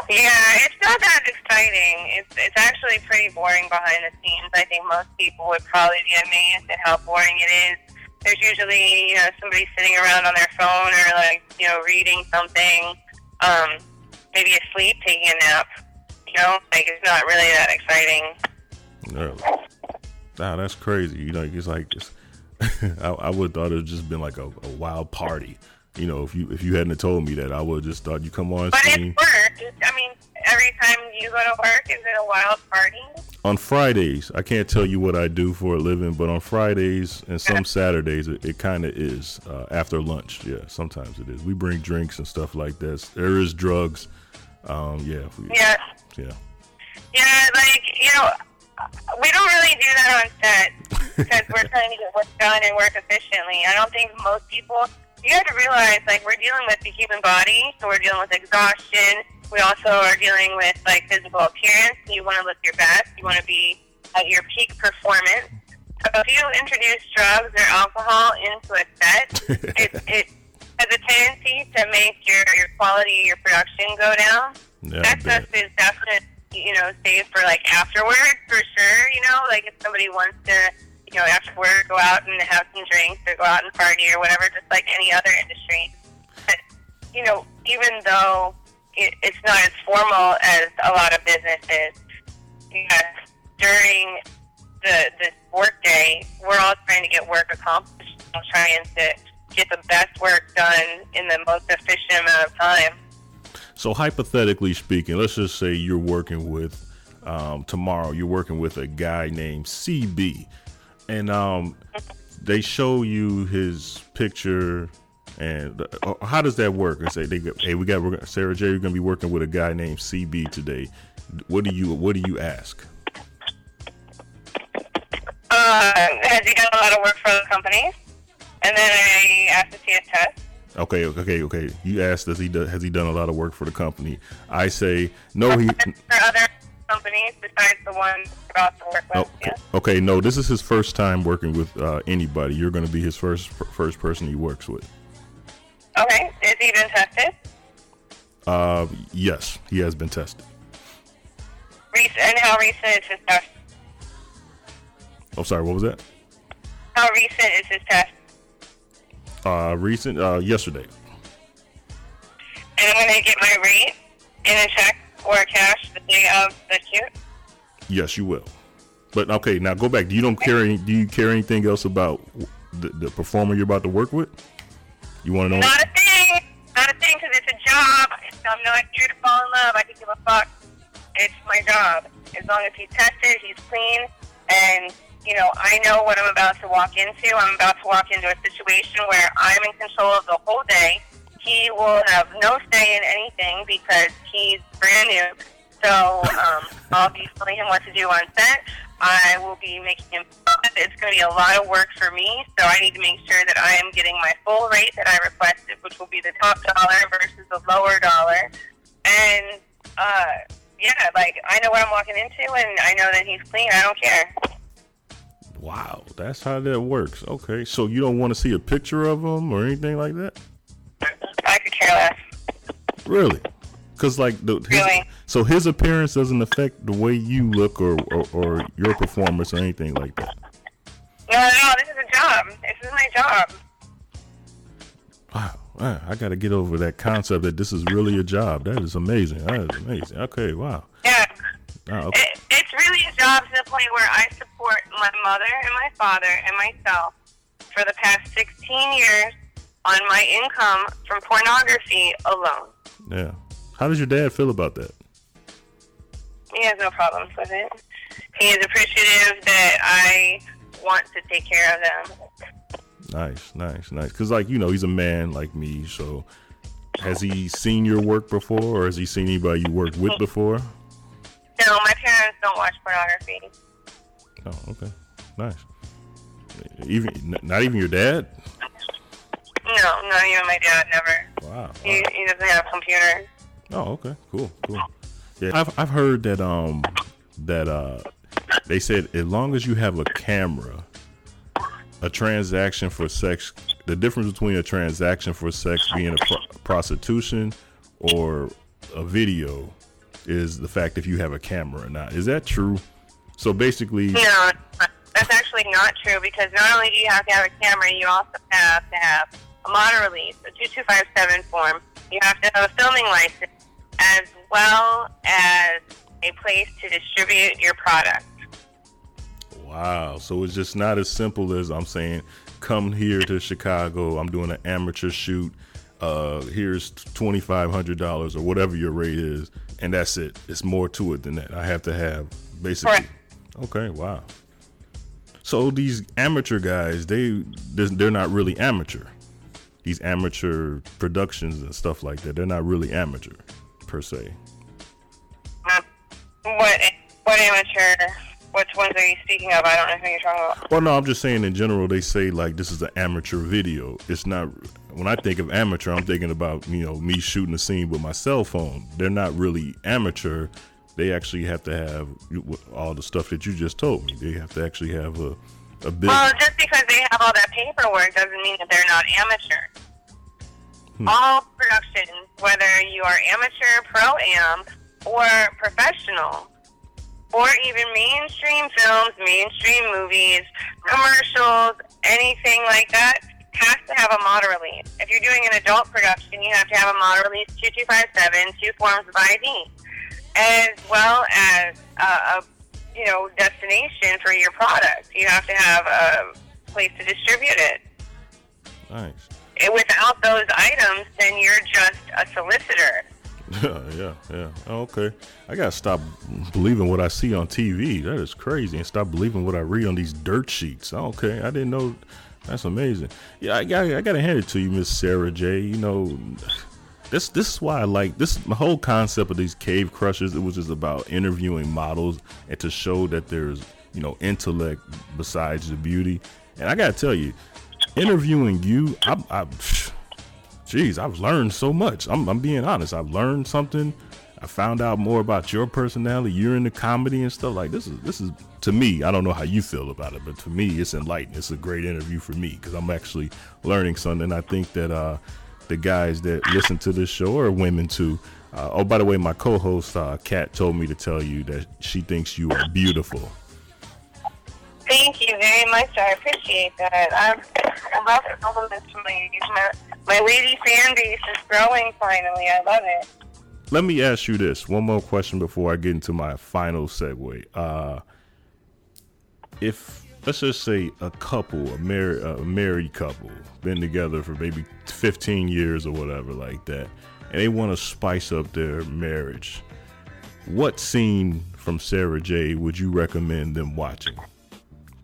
S17: Yeah, it's not that exciting. It's it's actually pretty boring behind the scenes. I think most people would probably be amazed at how boring it is. There's usually you know somebody sitting around on their phone or like you know reading something, um, maybe asleep, taking a nap. You know, like it's not really that exciting.
S5: Really. Wow, that's crazy. You know, it's like it's, I, I would thought it would just been like a, a wild party. You know, if you if you hadn't told me that, I would have just thought you come on
S17: But
S5: scene.
S17: it's work. I mean, every time you go to work, is it a wild party?
S5: on Fridays, I can't tell you what I do for a living, but on Fridays and some Saturdays, it, it kind of is uh, after lunch. Yeah, sometimes it is. We bring drinks and stuff like that. There is drugs. Um, yeah, we,
S17: Yeah.
S5: yeah.
S17: Yeah, like, you know, we don't really do that on set because we're trying to get work done and work efficiently. I don't think most people, you have to realize, like, we're dealing with the human body, so we're dealing with exhaustion. We also are dealing with, like, physical appearance. You want to look your best. You want to be at your peak performance. So if you introduce drugs or alcohol into a set, it, it has a tendency to make your, your quality, your production go down.
S5: Yeah,
S17: that stuff is definitely, you know, saved for like afterwards for sure. You know, like if somebody wants to, you know, after work go out and have some drinks or go out and party or whatever, just like any other industry. But, you know, even though it, it's not as formal as a lot of businesses, yes, during the the work day, we're all trying to get work accomplished, and trying to get the best work done in the most efficient amount of time.
S5: So hypothetically speaking, let's just say you're working with um, tomorrow. You're working with a guy named CB, and um, they show you his picture. And uh, how does that work? And say they go, hey, we got Sara Jay. You're gonna be working with a guy named CB today. What do you What do you ask?
S17: Uh, has he done a lot of work for the company? And then I asked to see a test.
S5: Okay, okay, okay. You asked, does he do, has he done a lot of work for the company? I say no. He
S17: For other companies besides the one about to work with.
S5: Oh, okay, no. This is his first time working with uh, anybody. You're going to be his first first person he works with.
S17: Okay, is he been tested?
S5: Uh, yes, he has been tested.
S17: Recent, and how recent is his test?
S5: I'm sorry. What was that?
S17: How recent is his test?
S5: Uh, recent. Uh, yesterday.
S17: And I'm going to get my rate in a check or cash the day of the shoot.
S5: Yes, you will. But okay, now go back. Do you don't care? Any, do you care anything else about the, the performer you're about to work with? You want to know?
S17: Not a thing. Not a thing because it's a job. I'm not here to fall in love. I can give a fuck. It's my job. As long as he's tested, he's clean, and you know I know what I'm about to walk into. I'm about to walk into a situation where I'm in control of the whole day. He will have no say in anything because he's brand new. So um, I'll be telling him what to do on set. I will be making him. It's going to be a lot of work for me, so I need to make sure that I am getting my full rate that I requested, which will be the top dollar versus the lower dollar. And uh, yeah, like I know what I'm walking into, and I know that he's clean. I don't care.
S5: Wow, that's how that works. Okay, so you don't want to see a picture of him or anything like that?
S17: I could care less.
S5: Really? Because like the his,
S17: Really?
S5: so his appearance doesn't affect the way you look or, or or your performance or anything like that.
S17: No, no, this is a job. This is my job.
S5: Wow, wow, I got to get over that concept that this is really a job. That is amazing. That is amazing. Okay, wow.
S17: Yeah.
S5: Ah, okay.
S17: It, it's really a job to the point where I support my mother and my father and myself for the past 16 years on my income from pornography alone.
S5: Yeah. How does your dad feel about that?
S17: He has no problems with it. He is appreciative that I want to take care of them.
S5: Nice, nice, nice. Because like you know, he's a man like me. So, has he seen your work before, or has he seen anybody you worked with before?
S17: No, my parents don't watch pornography.
S5: Oh, okay, nice. Even not even your dad.
S17: No, not even my dad, never.
S5: Wow.
S17: He, he doesn't have a computer.
S5: Oh, okay, cool, cool. Yeah, I've I've heard that um that uh they said as long as you have a camera, a transaction for sex, the difference between a transaction for sex being a pro- prostitution or a video is the fact if you have a camera or not. Is that true? So basically,
S17: No, that's actually not true because not only do you have to have a camera, you also have to have model release, a 2257 form. You have to have a filming license as well as a place to distribute your product.
S5: Wow. So it's just not as simple as I'm saying, come here to Chicago. I'm doing an amateur shoot. Uh, here's twenty five hundred dollars or whatever your rate is, and that's it. It's more to it than that. I have to have basically. Okay. Wow. So these amateur guys, they they're they're not really amateur. These amateur productions and stuff like that, they're not really amateur per se.
S17: What what amateur? Which ones are you speaking of? I don't know who you're talking about.
S5: Well, no, I'm just saying in general, they say like this is an amateur video. It's not. When I think of amateur, I'm thinking about you know me shooting a scene with my cell phone. They're not really amateur. They actually have to have all the stuff that you just told me. They have to actually have a a big.
S17: Well, just because they have all that paperwork doesn't mean that they're not amateur.
S5: Hmm.
S17: All productions, whether you are amateur, pro am, or professional, or even mainstream films, mainstream movies, commercials, anything like that, has to have a model release. If you're doing an adult production, you have to have a model release 2257, two forms of ID, as well as a, a you know destination for your product. You have to have a place to distribute it.
S5: Nice.
S17: And without those items, then you're just a solicitor.
S5: Yeah, yeah, yeah. Oh, okay. I gotta stop believing what I see on TV. That is crazy, and stop believing what I read on these dirt sheets. Oh, okay, I didn't know. That's amazing. Yeah, I got. I gotta hand it to you, Miss Sara Jay. You know, this. This is why I like this. The whole concept of these cave crushers. It was just about interviewing models and to show that there's you know intellect besides the beauty. And I gotta tell you, interviewing you, I, I Jeez, I've learned so much. I'm, I'm being honest. I've learned something. I found out more about your personality. You're into comedy and stuff like this. Is this is to me? I don't know how you feel about it, but to me, it's enlightening. It's a great interview for me because I'm actually learning something. I think that uh, the guys that listen to this show or women too. Uh, oh, by the way, my co-host uh, Kat told me to tell you that she thinks you are beautiful.
S17: Thank you very much. I appreciate that. I'm, I love the compliments from ladies. My, my lady fan base is growing finally. I love it.
S5: Let me ask you this one more question before I get into my final segue. Uh, if let's just say a couple, a married, a married couple, been together for maybe 15 years or whatever like that, and they want to spice up their marriage, what scene from Sara Jay would you recommend them watching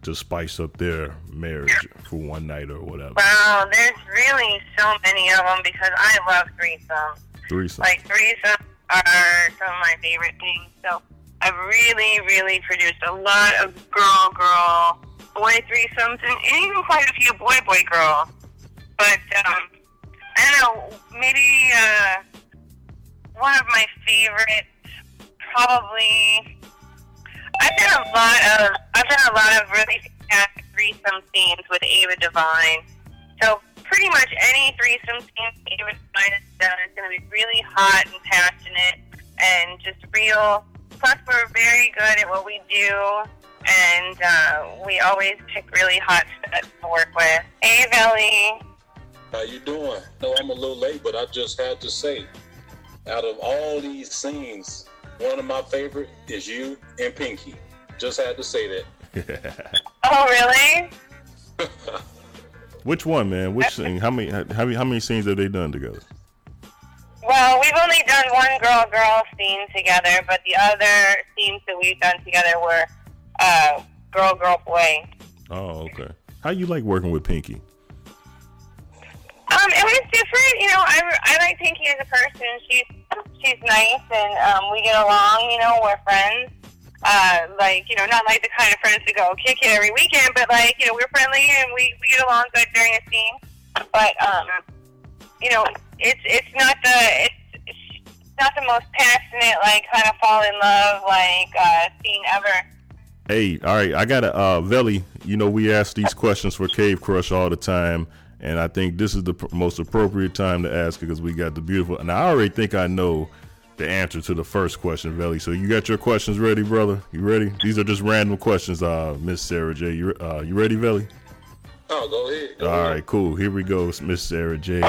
S5: to spice up their marriage for one night or whatever?
S17: Wow, there's really so many of them because I love threesomes.
S5: Threesome.
S17: Like threesomes are some of my favorite things. So I've really, really produced a lot of girl, girl, boy threesomes, and even quite a few boy, boy, girl. But um, I don't know, maybe uh, one of my favorites, probably. I've done a lot of I've done a lot of really fantastic threesome scenes with Ava Devine. So pretty much any threesome scene Ava Devine has done is going to be really hot and passionate and just real. Plus, we're very good at what we do, and uh, we always pick really hot studs to work with. Hey, Belly.
S10: How you doing? No, I'm a little late, but I just had to say, out of all these scenes, one of my favorite is you and Pinky. Just had to say that.
S17: Oh, really?
S5: Which one, man? Which scene? How many? How many? How many scenes have they done together?
S17: Well, we've only done one girl girl scene together, but the other scenes that we've done together were uh, girl girl boy.
S5: Oh, okay. How you like working with Pinky?
S17: Um, it was different, you know. I, I like Pinky as a person. She's she's nice, and um, we get along. You know, we're friends. Uh, like you know, not like the kind of friends to go kick it every weekend, but like you know, we're friendly and we, we get along good during a scene. But um, you know, it's it's not the it's, it's not the most passionate like kind of fall in love like uh, scene ever.
S5: Hey, all right, I got a uh, Veli. You know, we ask these questions for Cave Crush all the time, and I think this is the pr- most appropriate time to ask because we got the beautiful. And I already think I know the answer to the first question, Veli. So you got your questions ready, brother? You ready? These are just random questions, uh, Miss Sara Jay. You uh, you ready, Veli?
S10: Oh, go ahead. Go
S5: All
S10: ahead.
S5: right, cool. Here we go, Miss Sara Jay.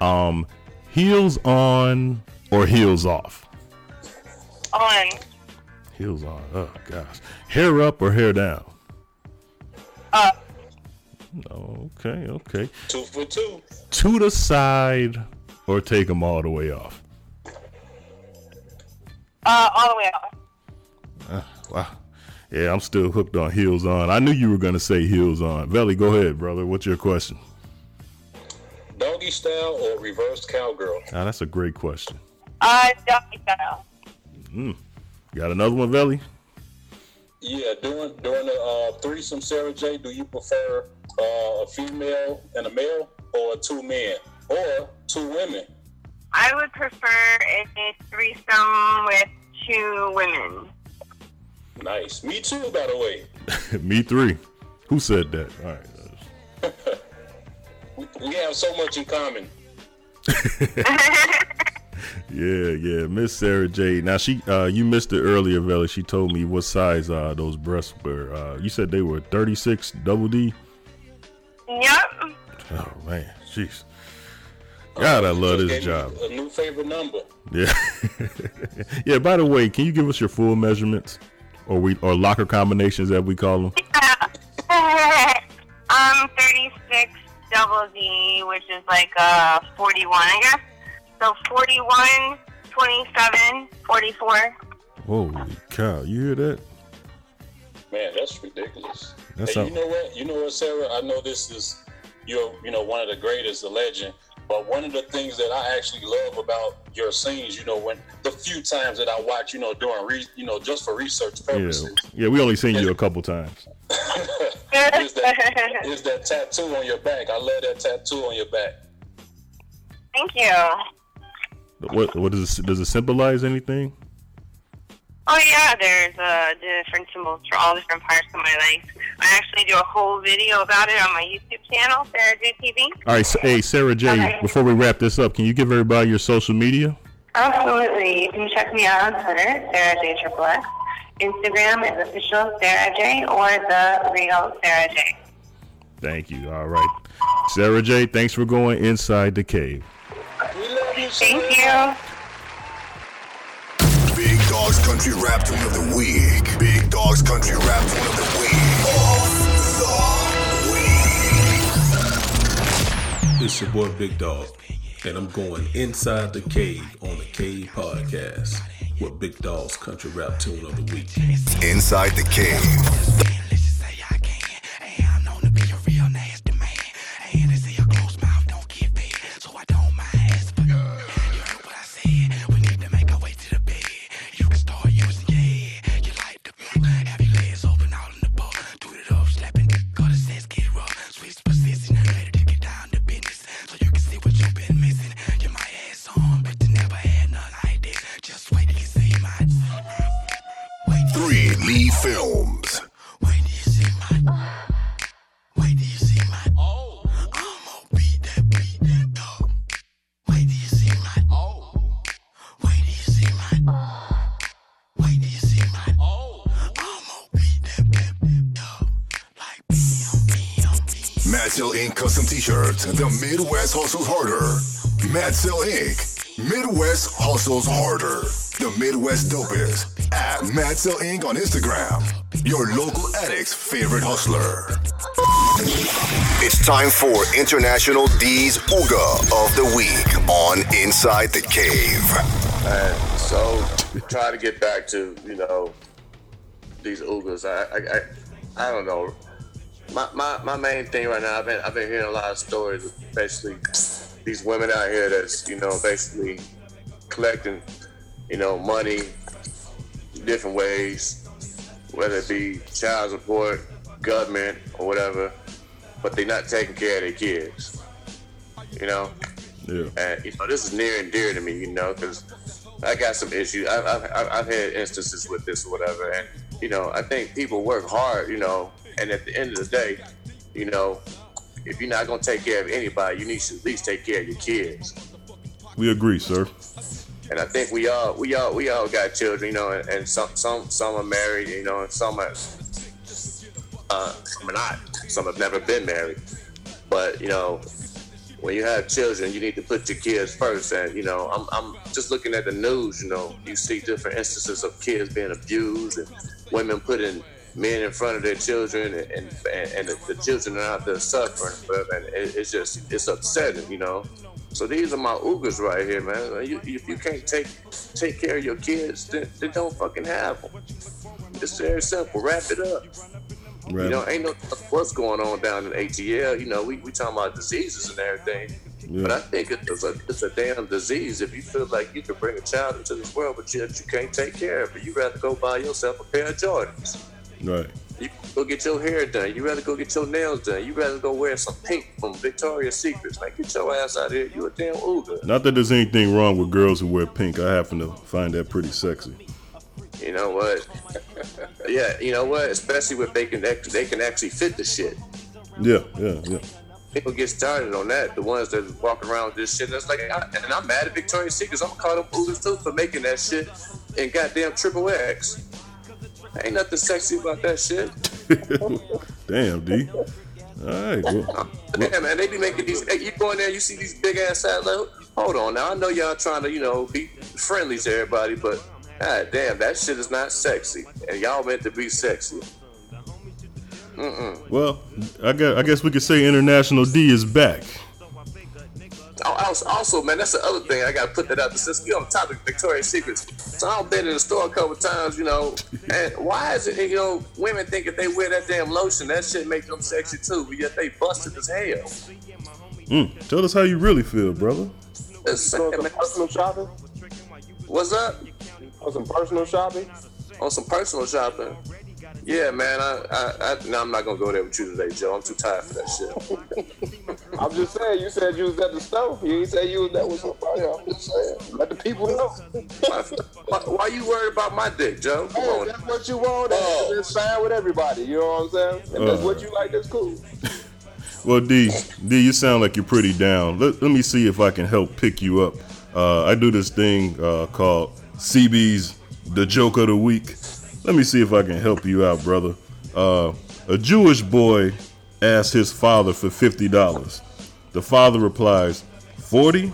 S5: Um, heels on or heels off?
S17: On
S5: Heels on. Oh gosh. Hair up or hair down? Okay, okay.
S13: Two for two.
S5: To the side or take them all the way off.
S17: Uh, all the way off.
S5: Uh, wow. Yeah, I'm still hooked on heels on. I knew you were gonna say heels on. Velly, go ahead, brother. What's your question?
S13: Doggy style or reverse cowgirl?
S5: Ah, that's a great question.
S17: Uh, doggy style.
S5: Mm. Got another one, Velly?
S13: Yeah, during during the uh, threesome, Sara Jay, do you prefer uh, a female and a male, or two men, or two women?
S17: I would prefer a threesome with two women.
S13: Nice. Me too, by the way.
S5: Me three. Who said that? All right.
S13: We, we have so much in common.
S5: Yeah, yeah, Miss Sara Jay. Now she, uh, you missed it earlier, Velly. She told me what size uh those breasts were. Uh, you said they were 36 double D.
S17: Yep.
S5: Oh man, jeez. God, I love this job.
S13: A new favorite number.
S5: Yeah, yeah. By the way, can you give us your full measurements, or we, or locker combinations that we call them?
S17: um, 36 double D, which is like uh 41, I guess. So 41, 27, 44.
S5: Holy cow! You hear that?
S13: Man, that's ridiculous.
S5: That's
S13: hey, you know what? You know what, Sara? I know this is you're you know one of the greatest, a legend. But one of the things that I actually love about your scenes, you know, when the few times that I watch, you know, doing re, you know, just for research
S5: Yeah,
S13: purposes,
S5: yeah. We only seen you a couple times.
S13: is that is that tattoo on your back. I love that tattoo on your back.
S17: Thank you.
S5: What what does it, does it symbolize anything?
S17: Oh yeah, there's uh, different symbols for all different parts of my life. I actually do a whole video about it on my YouTube channel, Sara Jay TV.
S5: All right, so, hey Sara Jay.
S17: Okay.
S5: Before we wrap this up, can you give everybody your social media?
S17: Absolutely. You can check me out on Twitter, Sara Jay Triple X. Instagram is official Sara Jay or the real Sara Jay.
S5: Thank you. All right, Sara Jay. Thanks for going inside the cave.
S17: Thank you.
S2: Big Dogs Country Rap Tune of the Week. Big Dogs Country Rap Tune of the Week.
S18: It's your boy Big Dog, and I'm going inside the cave on the Cave Podcast with Big Dog's Country Rap Tune of the Week.
S2: Inside the Cave. Custom t-shirts. The Midwest hustles harder. Madsell Inc. Midwest hustles harder. The Midwest dopest. At Madsell Inc. on Instagram. Your local addict's favorite hustler. It's time for International D's Uga of the Week on Inside the Cave.
S14: And so try to get back to you know these Ugas. I I, I, I don't know. My, my, my main thing right now, I've been I've been hearing a lot of stories of basically these women out here that's you know basically collecting you know money different ways, whether it be child support, government, or whatever, but they're not taking care of their kids. You know.
S5: Yeah.
S14: And you know, this is near and dear to me, you know, because I got some issues. I've, I've, I've I've had instances with this or whatever, and you know, I think people work hard, you know, and at the end of the day, you know, if you're not gonna take care of anybody, you need to at least take care of your kids.
S5: We agree, sir.
S14: And I think we all, we all, we all got children, you know, and, and some, some, some are married, you know, and some are, uh, some are not. Some have never been married. But you know, when you have children, you need to put your kids first. And you know, I'm, I'm just looking at the news. You know, you see different instances of kids being abused and women put in men in front of their children, and and, and the, the children are out there suffering. But and it, it's just it's upsetting, you know. So these are my Ugas right here, man. You, if you can't take take care of your kids, then, then don't fucking have them. It's very simple. Wrap it up.
S5: Right.
S14: You know, ain't no what's going on down in ATL. You know, we we talking about diseases and everything.
S5: Yeah.
S14: But I think it's a it's a damn disease if you feel like you can bring a child into this world, but yet you can't take care of it. You rather go buy yourself a pair of Jordans.
S5: Right.
S14: You go get your hair done. You rather go get your nails done. You rather go wear some pink from Victoria's Secrets. Man, get your ass out here. You a damn Uga.
S5: Not that there's anything wrong with girls who wear pink. I happen to find that pretty sexy.
S14: You know what? yeah, you know what? Especially if they can they can actually fit the shit.
S5: Yeah, yeah, yeah.
S14: People get started on that. The ones that walk around with this shit. That's like, I, and I'm mad at Victoria's Secrets. I'm gonna call them Ugas too for making that shit and goddamn triple X. Ain't nothing sexy about that shit.
S5: Damn, D. All right. Well,
S14: Yeah, man, they be making these. Hey, you go in there, you see these big ass satellites. Hold on, now I know y'all trying to, you know, be friendly to everybody, but god damn, that shit is not sexy, and y'all meant to be sexy. Mm-mm.
S5: well, I guess, I guess we could say International D is back.
S14: Oh, Also, also, man, that's the other thing. I got to put that out. there. Since we on the topic of Victoria's Secrets, so I've been in the store a couple times, you know. And why is it, you know, women think if they wear that damn lotion, that shit make them sexy too, but yet they busted as hell.
S5: Mm, tell us how you really feel, brother.
S14: It's sad,
S6: some personal shopping?
S14: What's up?
S6: On some personal shopping?
S14: On some personal shopping. Yeah, man. I, I, I no, I'm not gonna go there with you today, Joe. I'm too tired for that shit.
S6: I'm just saying, you said you was at the store. You ain't say you was there with somebody. I'm just saying. Let the people know.
S14: why, why you worried about my dick, Joe? Come
S6: Hey,
S14: on.
S6: that's what you want. and It's fine with everybody. You know what I'm saying? If that's
S5: Uh.
S6: what you like, that's cool.
S5: Well, D, D, you sound like you're pretty down. Let, let me see if I can help pick you up. Uh, I do this thing uh, called CB's The Joke of the Week. Let me see if I can help you out, brother. Uh, a Jewish boy asks his father for $50. The father replies, 40?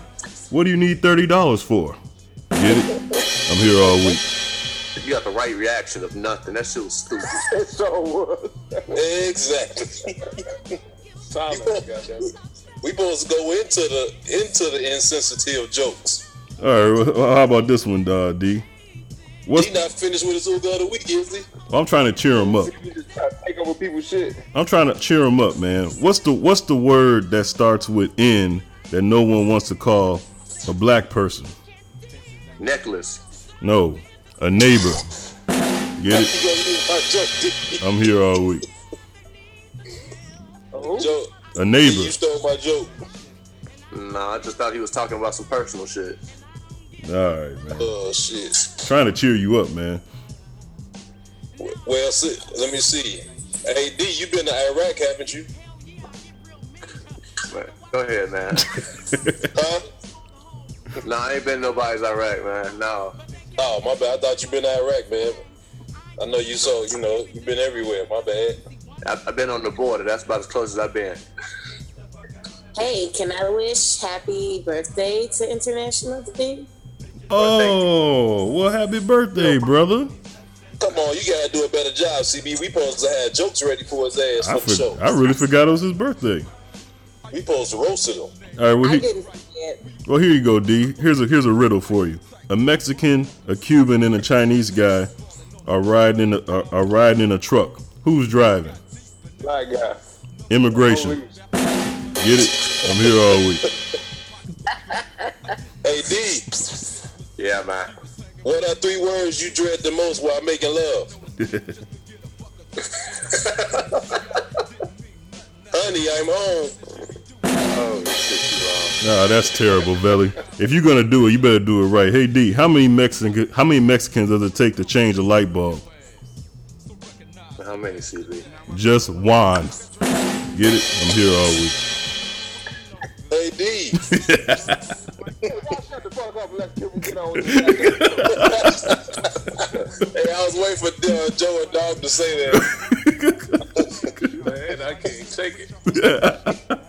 S5: What do you need $30 for? Get it? I'm here all week.
S14: You got the right reaction of nothing. That shit was stupid.
S6: so was.
S10: Exactly. we supposed to go into the into the insensitive jokes.
S5: All right, well, how about this one, uh, D? What's,
S10: he not finished with his Uga of the week, is he?
S5: I'm trying to cheer him up.
S6: You just try to take over people's shit.
S5: I'm trying to cheer him up, man. What's the what's the word that starts with N that no one wants to call a black person?
S14: Necklace.
S5: No, a neighbor. Get it? I'm here all week.
S10: Joe,
S5: A neighbor.
S10: you stole my joke.
S14: Nah, I just thought he was talking about some personal shit.
S5: All right, man.
S10: Oh shit.
S5: Trying to cheer you up, man.
S10: Well, see, let me see. Hey D, you been to Iraq, haven't you?
S14: Man, go ahead, man.
S10: huh?
S14: Nah, I ain't been to nobody's Iraq, man. No.
S10: Oh my bad. I thought you been to Iraq, man. I know you so you know you've been everywhere. My bad.
S14: I- I've been on the border. That's about as close as I've been.
S8: Hey, can I wish happy birthday to International D?
S5: Oh, well, happy birthday, brother.
S10: Come on, you gotta do a better job, CB. We supposed to have jokes ready for his ass
S5: I,
S10: for the show.
S5: I really forgot it was his birthday.
S10: We supposed to roast him.
S5: All right, well,
S8: I
S5: he,
S8: didn't
S5: well, here you go, D. Here's a here's a riddle for you. A Mexican, a Cuban, and a Chinese guy are riding in a, are, are riding in a truck. Who's driving?
S6: Black guy.
S5: Immigration. Get it? I'm here all week.
S10: Hey D,
S14: Yeah, man.
S10: what are three words you dread the most while making love? Honey, I'm home.
S14: Oh, shit,
S5: Nah, that's terrible, Belly. If you're gonna do it, you better do it right. Hey D, how many Mexican how many Mexicans does it take to change a light bulb?
S14: How many, CB?
S5: Just one. Get it? I'm here all week.
S10: Hey D,
S6: Shut the fuck up and let people get on
S10: hey, I was waiting for uh, Joe and Dog to say that.
S13: Man, I can't take it.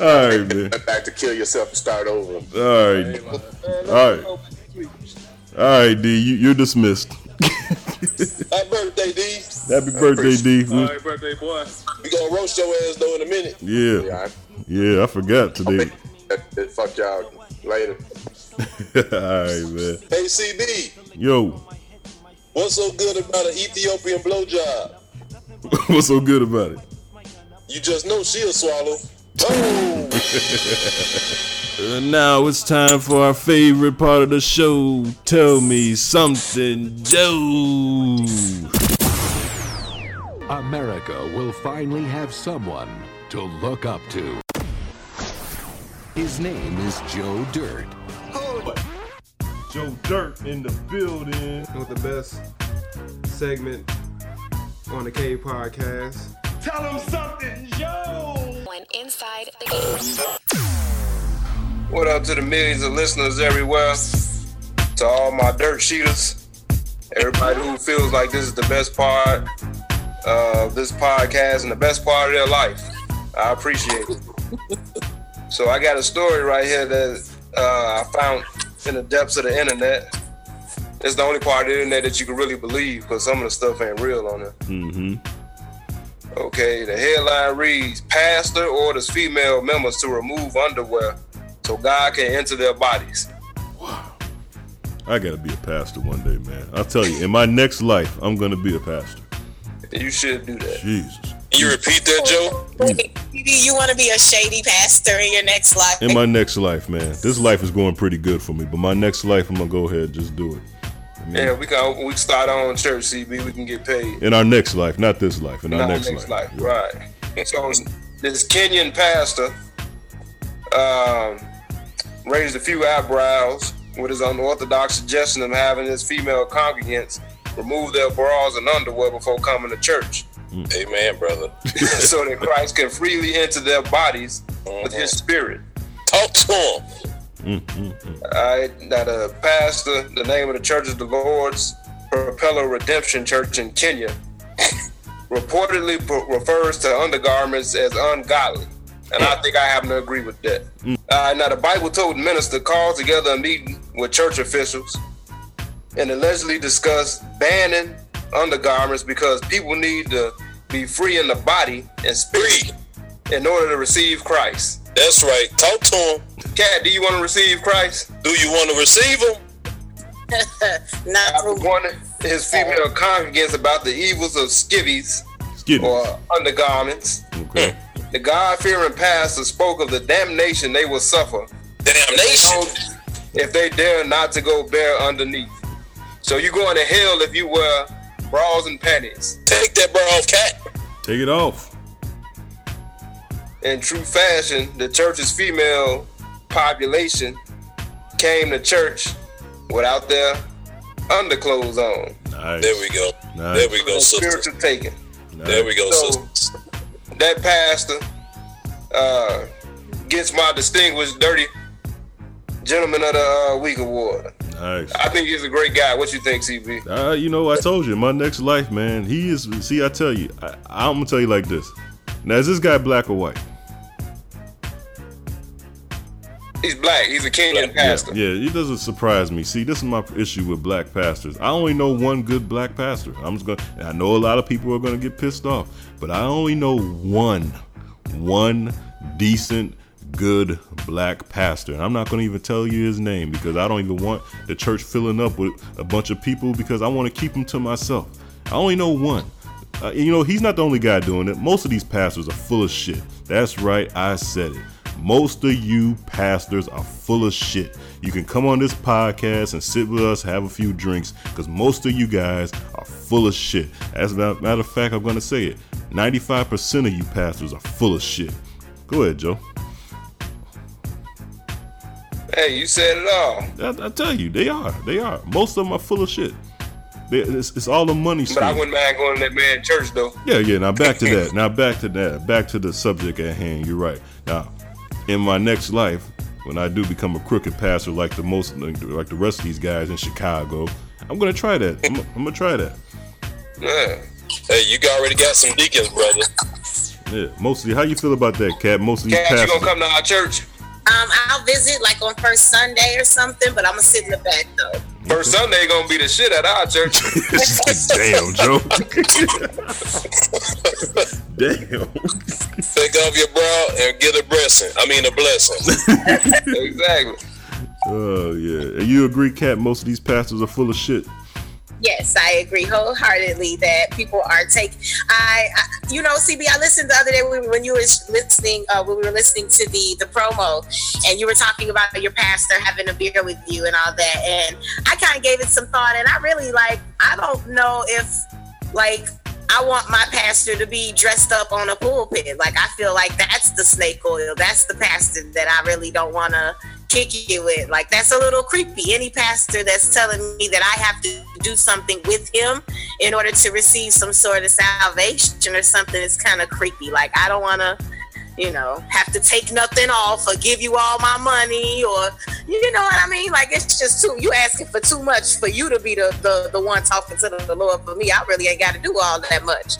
S5: All right, man.
S14: Back to kill yourself and start over.
S5: All right. All right. All right, D, you, you're dismissed.
S10: Happy birthday, D.
S5: Happy birthday, D.
S13: All right, birthday boy.
S10: We gonna roast your ass though in a minute.
S5: Yeah. Yeah, I forgot today.
S14: Fuck y'all later.
S5: All right, man.
S10: Hey CB,
S5: Yo,
S10: what's so good about an Ethiopian blowjob?
S5: what's so good about it?
S10: You just know she'll swallow.
S5: Uh, now it's time for our favorite part of the show. Tell me something, Joe.
S19: America will finally have someone to look up to. His name is Joe Dirt.
S5: Joe Dirt in the building.
S16: With the best segment on the K podcast.
S1: Tell him something, Joe. When inside the cave.
S3: What up to the millions of listeners everywhere? To all my dirt sheeters, everybody who feels like this is the best part of this podcast and the best part of their life. I appreciate it. So I got a story right here that uh, I found in the depths of the internet. It's the only part of the internet that you can really believe because some of the stuff ain't real on it.
S5: Mm-hmm.
S3: Okay, the headline reads Pastor orders female members to remove underwear so God can enter their bodies. Wow.
S5: I gotta be a pastor one day, man. I'll tell you, in my next life, I'm gonna be a pastor.
S3: You should do that.
S5: Jesus.
S10: You repeat that, Joe?
S8: CB, you want to be a shady pastor in your next life?
S5: In my next life, man. This life is going pretty good for me, but my next life, I'm gonna go ahead and just do it.
S3: Yeah, we can we can start our own church, CB. We can get paid.
S5: In our next life, not this life. In our
S3: Not
S5: next,
S3: next
S5: life.
S3: life, right? So this Kenyan pastor um, raised a few eyebrows with his unorthodox suggestion of having his female congregants remove their bras and underwear before coming to church.
S10: Amen, brother.
S3: so that Christ can freely enter their bodies with his spirit.
S10: Talk to him.
S5: Mm-hmm.
S3: All right, now the pastor, the name of the church is the Lord's Propeller Redemption Church in Kenya, reportedly pro- refers to undergarments as ungodly. And I think I happen to agree with that. Uh, now, the Bible told minister called together a meeting with church officials and allegedly discussed banning undergarments because people need to be free in the body and spirit in order to receive Christ.
S10: That's right. Talk to him.
S3: Cat, do you want to receive Christ?
S10: Do you want to receive him?
S8: Not
S3: After warning his female congregants about the evils of skivvies or undergarments.
S5: Okay.
S3: The God-fearing pastor spoke of the damnation they will suffer.
S10: Damnation.
S3: If they dare not to go bare underneath. So you're going to hell if you wear bras and panties.
S10: Take that bra off, cat.
S5: Take it off.
S3: In true fashion, the church's female population came to church without their underclothes on.
S5: Nice.
S10: There we go.
S5: Nice.
S10: There we go, sister.
S3: Spiritual taking.
S10: There we go,
S3: So,
S10: sister.
S3: that pastor uh, gets my distinguished dirty gentleman of the uh, week award.
S5: Nice.
S3: I think he's a great guy. What you think, CB?
S5: Uh, you know, I told you, my next life, man. He is. See, I tell you, I, I'm gonna tell you like this. Now, is this guy black or white?
S3: He's black. He's a Kenyan pastor.
S5: Yeah, yeah, it doesn't surprise me. See, this is my issue with black pastors. I only know one good black pastor. I'm just gonna. I know a lot of people are gonna get pissed off, but I only know one, one decent, good black pastor. And I'm not gonna even tell you his name because I don't even want the church filling up with a bunch of people because I want to keep him to myself. I only know one. Uh, you know, he's not the only guy doing it. Most of these pastors are full of shit. That's right, I said it. Most of you pastors are full of shit. You can come on this podcast and sit with us, have a few drinks, because most of you guys are full of shit. As a matter of fact, I'm going to say it 95% of you pastors are full of shit. Go ahead, Joe.
S3: Hey, you said it all.
S5: I, I tell you, they are. They are. Most of them are full of shit. They, it's, it's all the money
S3: But I wouldn't mind going to that man church though.
S5: Yeah, yeah. Now back to that. Now back to that. Back to the subject at hand. You're right. Now, in my next life, when I do become a crooked pastor like the most, like the, rest of these guys in Chicago, I'm gonna try that. I'm, I'm gonna try that.
S3: Yeah.
S10: Hey, you already got some deacons, brother.
S5: Yeah. Mostly, how you feel about that, Cat? Mostly,
S3: Cat, you gonna come to our church?
S8: Um, I'll visit like on first Sunday or something, but I'm gonna sit in the back though.
S3: First Sunday gonna be the shit at our church.
S5: Damn, Joe. Damn.
S10: Take off your bra and get a blessing. I mean a blessing.
S3: exactly.
S5: Oh yeah. And you agree, Cat? Most of these pastors are full of shit.
S8: Yes, I agree wholeheartedly that people are taking. I, you know, CB, I listened the other day when, when you were listening, uh, when we were listening to the the promo, and you were talking about your pastor having a beer with you and all that, and I kind of gave it some thought, and I really like. I don't know if like I want my pastor to be dressed up on a pulpit. Like I feel like that's the snake oil. That's the pastor that I really don't want to kick it with. Like that's a little creepy. Any pastor that's telling me that I have to do something with him in order to receive some sort of salvation or something is kind of creepy. Like I don't want to you know, have to take nothing off or give you all my money or you know what I mean? Like it's just too you asking for too much for you to be the the, the one talking to the, Lord for me. I really ain't got to do all that much.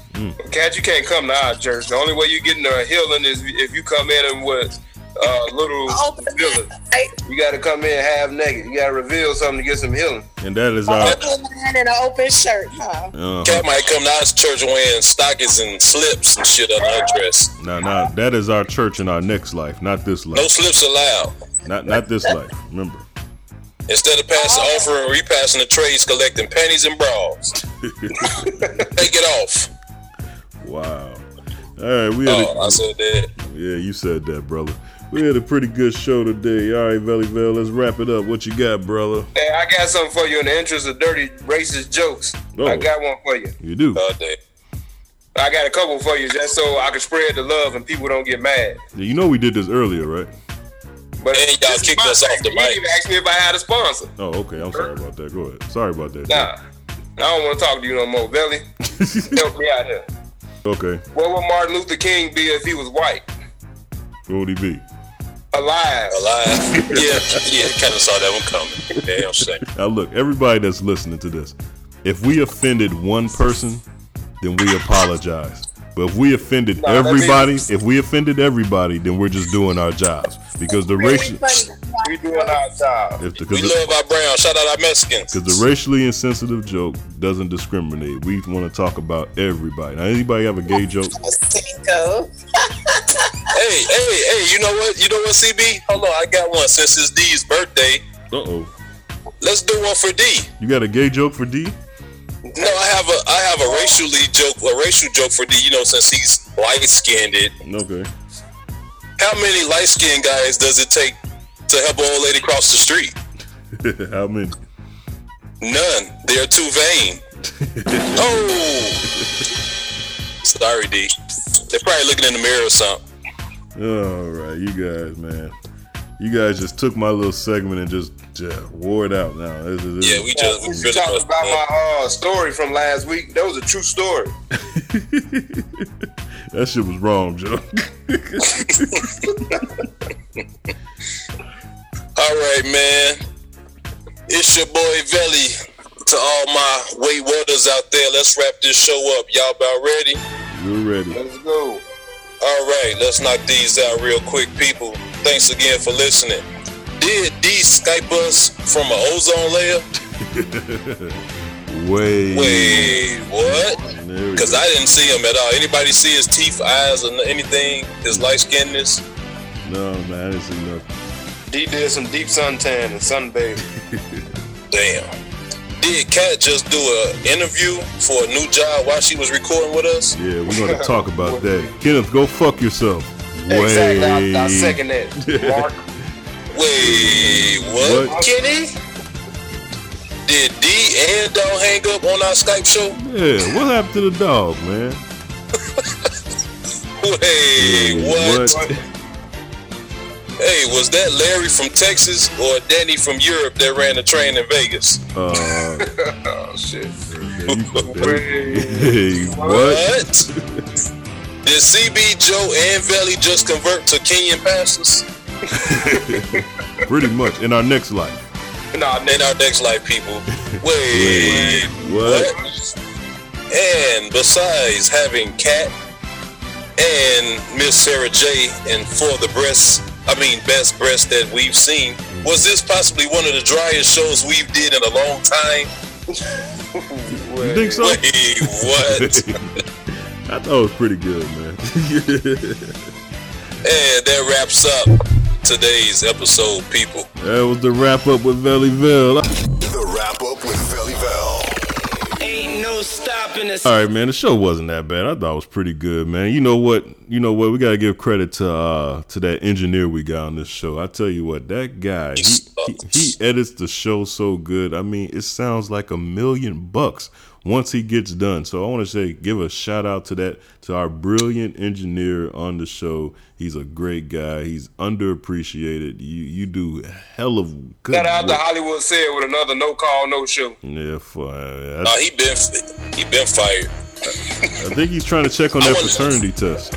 S3: Cat, you can't come to our church. The only way you getting a healing is if you come in and with uh, little healing. You got to come in half naked. You got to reveal something to get some healing.
S5: And that is our.
S8: Open man and an open shirt, huh?
S5: Uh-huh.
S10: Cat might come to our church wearing stockings and slips and shit on her dress.
S5: Now, now that is our church in our next life, not this life.
S10: No slips allowed.
S5: Not not this life. Remember.
S10: Instead of passing offering, repassing the trades, collecting panties and bras. Take it off.
S5: Wow. All right, we had.
S10: Oh,
S5: a,
S10: I said that.
S5: Yeah, you said that, brother. We had a pretty good show today. All right, Valley Vale, let's wrap it up. What you got, brother?
S3: Hey, I got something for you in the interest of dirty racist jokes.
S5: Oh.
S3: I got one for you.
S5: You do.
S10: Uh, damn.
S3: I got a couple for you just so I can spread the love and people don't get mad.
S5: Yeah, you know we did this earlier, right?
S3: But
S10: and y'all kicked us off the
S3: You
S10: mic.
S3: didn't even ask me if I had a sponsor.
S5: Oh, okay. I'm sorry about that. Go ahead. Sorry about that.
S3: Nah, I don't want to talk to you no more, Belly. Help me out here.
S5: Okay.
S3: What would Martin Luther King be if he was white?
S5: What would he be?
S3: Alive.
S10: Alive. yeah, yeah, kind of saw that one coming. Damn shame.
S5: Now look, everybody that's listening to this, if we offended one person, then we apologize. But if we offended
S3: Nah, that
S5: everybody,
S3: means-
S5: if we offended everybody, then we're just doing our jobs because the racial,
S3: We doing our job.
S5: if the,
S10: We
S5: because
S10: love our brown. Shout out our Mexicans.
S5: Because the racially insensitive joke doesn't discriminate. We want to talk about everybody. Now, anybody have a gay joke?
S8: Cinco.
S10: Hey, hey, hey, you know what? You know what, CB? Hold on, I got one since it's D's birthday.
S5: Uh oh.
S10: Let's do one for D.
S5: You got a gay joke for D?
S10: No, I have a I have a racially joke, a racial joke for D. You know, since he's light skinned, it.
S5: Okay.
S10: How many light skinned guys does it take to help an old lady cross the street?
S5: How many?
S10: None. They're too vain. oh, sorry, D. They're probably looking in the mirror or something.
S5: All right, you guys, man. You guys just took my little segment and just yeah, wore it out. Now, this is, this
S10: Yeah, we just
S3: You
S10: really
S3: talking about my uh, story from last week? That was a true story.
S5: that shit was wrong, Joe.
S10: All right, man. It's your boy Veli. To all my way waters out there, let's wrap this show up. Y'all about ready?
S5: We're ready.
S3: Let's go.
S10: All right, let's knock these out real quick, people. Thanks again for listening. Did D Skype us from an ozone layer?
S5: Wait.
S10: Wait, what? Because. I didn't see him at all. Anybody see his teeth, eyes, or anything? His light skinness?
S5: No, man, I didn't see nothing.
S3: D did some deep suntan and sunbathing.
S10: Damn. Did Kat just do an interview for a new job while she was recording with us?
S5: Yeah, we're gonna talk about that. Kenneth, go fuck yourself.
S3: Exactly.
S5: Wait.
S3: I, I second that. Mark.
S10: Wait, what?
S5: What?
S10: Kenny? Did D and Dog hang up on our Skype show?
S5: Yeah, what happened to the dog, man?
S10: Wait, what?
S5: What?
S10: Hey, was that Larry from Texas or Danny from Europe that ran the train in Vegas?
S5: Uh,
S3: oh shit.
S5: hey, what?
S10: What? Did CB Joe and Valley just convert to Kenyan pastors?
S5: Pretty much in our next life.
S3: Nah,
S10: In our next life, people. Wait,
S5: What?
S10: And besides having Cat and Miss Sara Jay and For the Breast I mean, best breast that we've seen. Was this possibly one of the driest shows we've did in a long time?
S5: You think so?
S10: Wait, what?
S5: I thought it was pretty good, man.
S10: and that wraps up today's episode, people.
S5: that was the wrap up with Valleyville.
S2: The wrap up with Valleyville.
S20: Ain't no stopping us.
S5: All right, man. The show wasn't that bad. I thought it was pretty good, man. You know what? You know what? We gotta give credit to uh to that engineer we got on this show. I tell you what, that guy he, he, he edits the show so good. I mean, it sounds like a million bucks once he gets done. So I want to say, give a shout out to that to our brilliant engineer on the show. He's a great guy. He's underappreciated. You you do hell of good.
S3: Shout out to. Hollywood said with another no call, no show.
S5: Yeah, for, uh,
S10: Uh, he been he been fired.
S5: I think he's trying to check on that fraternity test.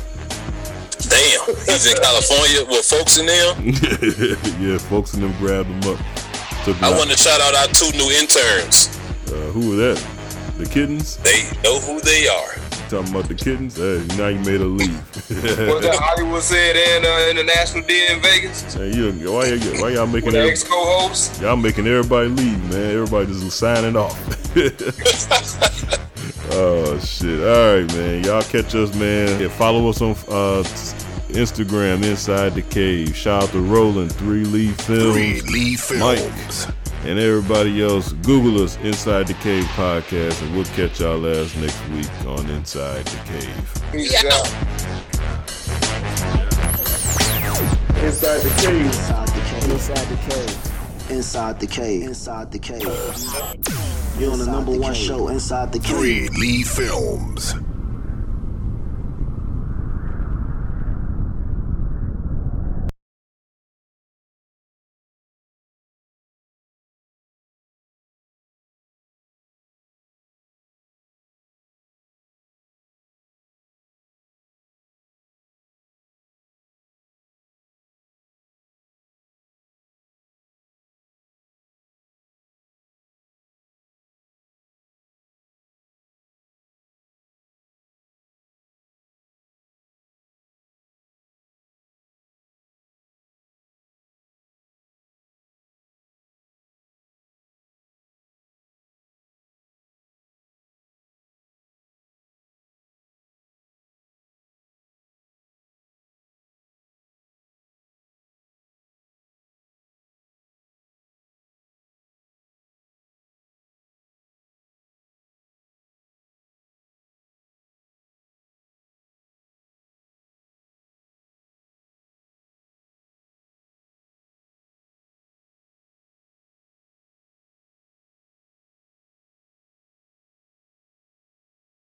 S10: Damn, he's in California with folks in there.
S5: yeah, folks in them grabbed him up.
S10: I want to shout out our two new interns.
S5: Uh, who were that? The kittens?
S10: They know who they are.
S5: Talking about the kittens? Hey, now you made a leave.
S3: what that Hollywood said in uh, International did in Vegas?
S5: Hey, you, why, y'all- why y'all making
S3: With the
S5: every-
S3: ex co-host?
S5: y'all making everybody leave, man? Everybody just signing off. oh shit! All right, man. Y'all catch us, man. Yeah, follow us on uh, Instagram, Inside the Cave. Shout out to Roland, Three Lee Films,
S2: Three Lee Films.
S5: Mike, and everybody else. Google us, Inside the Cave podcast, and we'll catch y'all ass next week on Inside the Cave.
S3: Peace out.
S16: Inside the cave.
S7: Inside the cave. Inside the cave. Inside the cave. You're on the number one show inside the cave.
S2: Three Lee Films.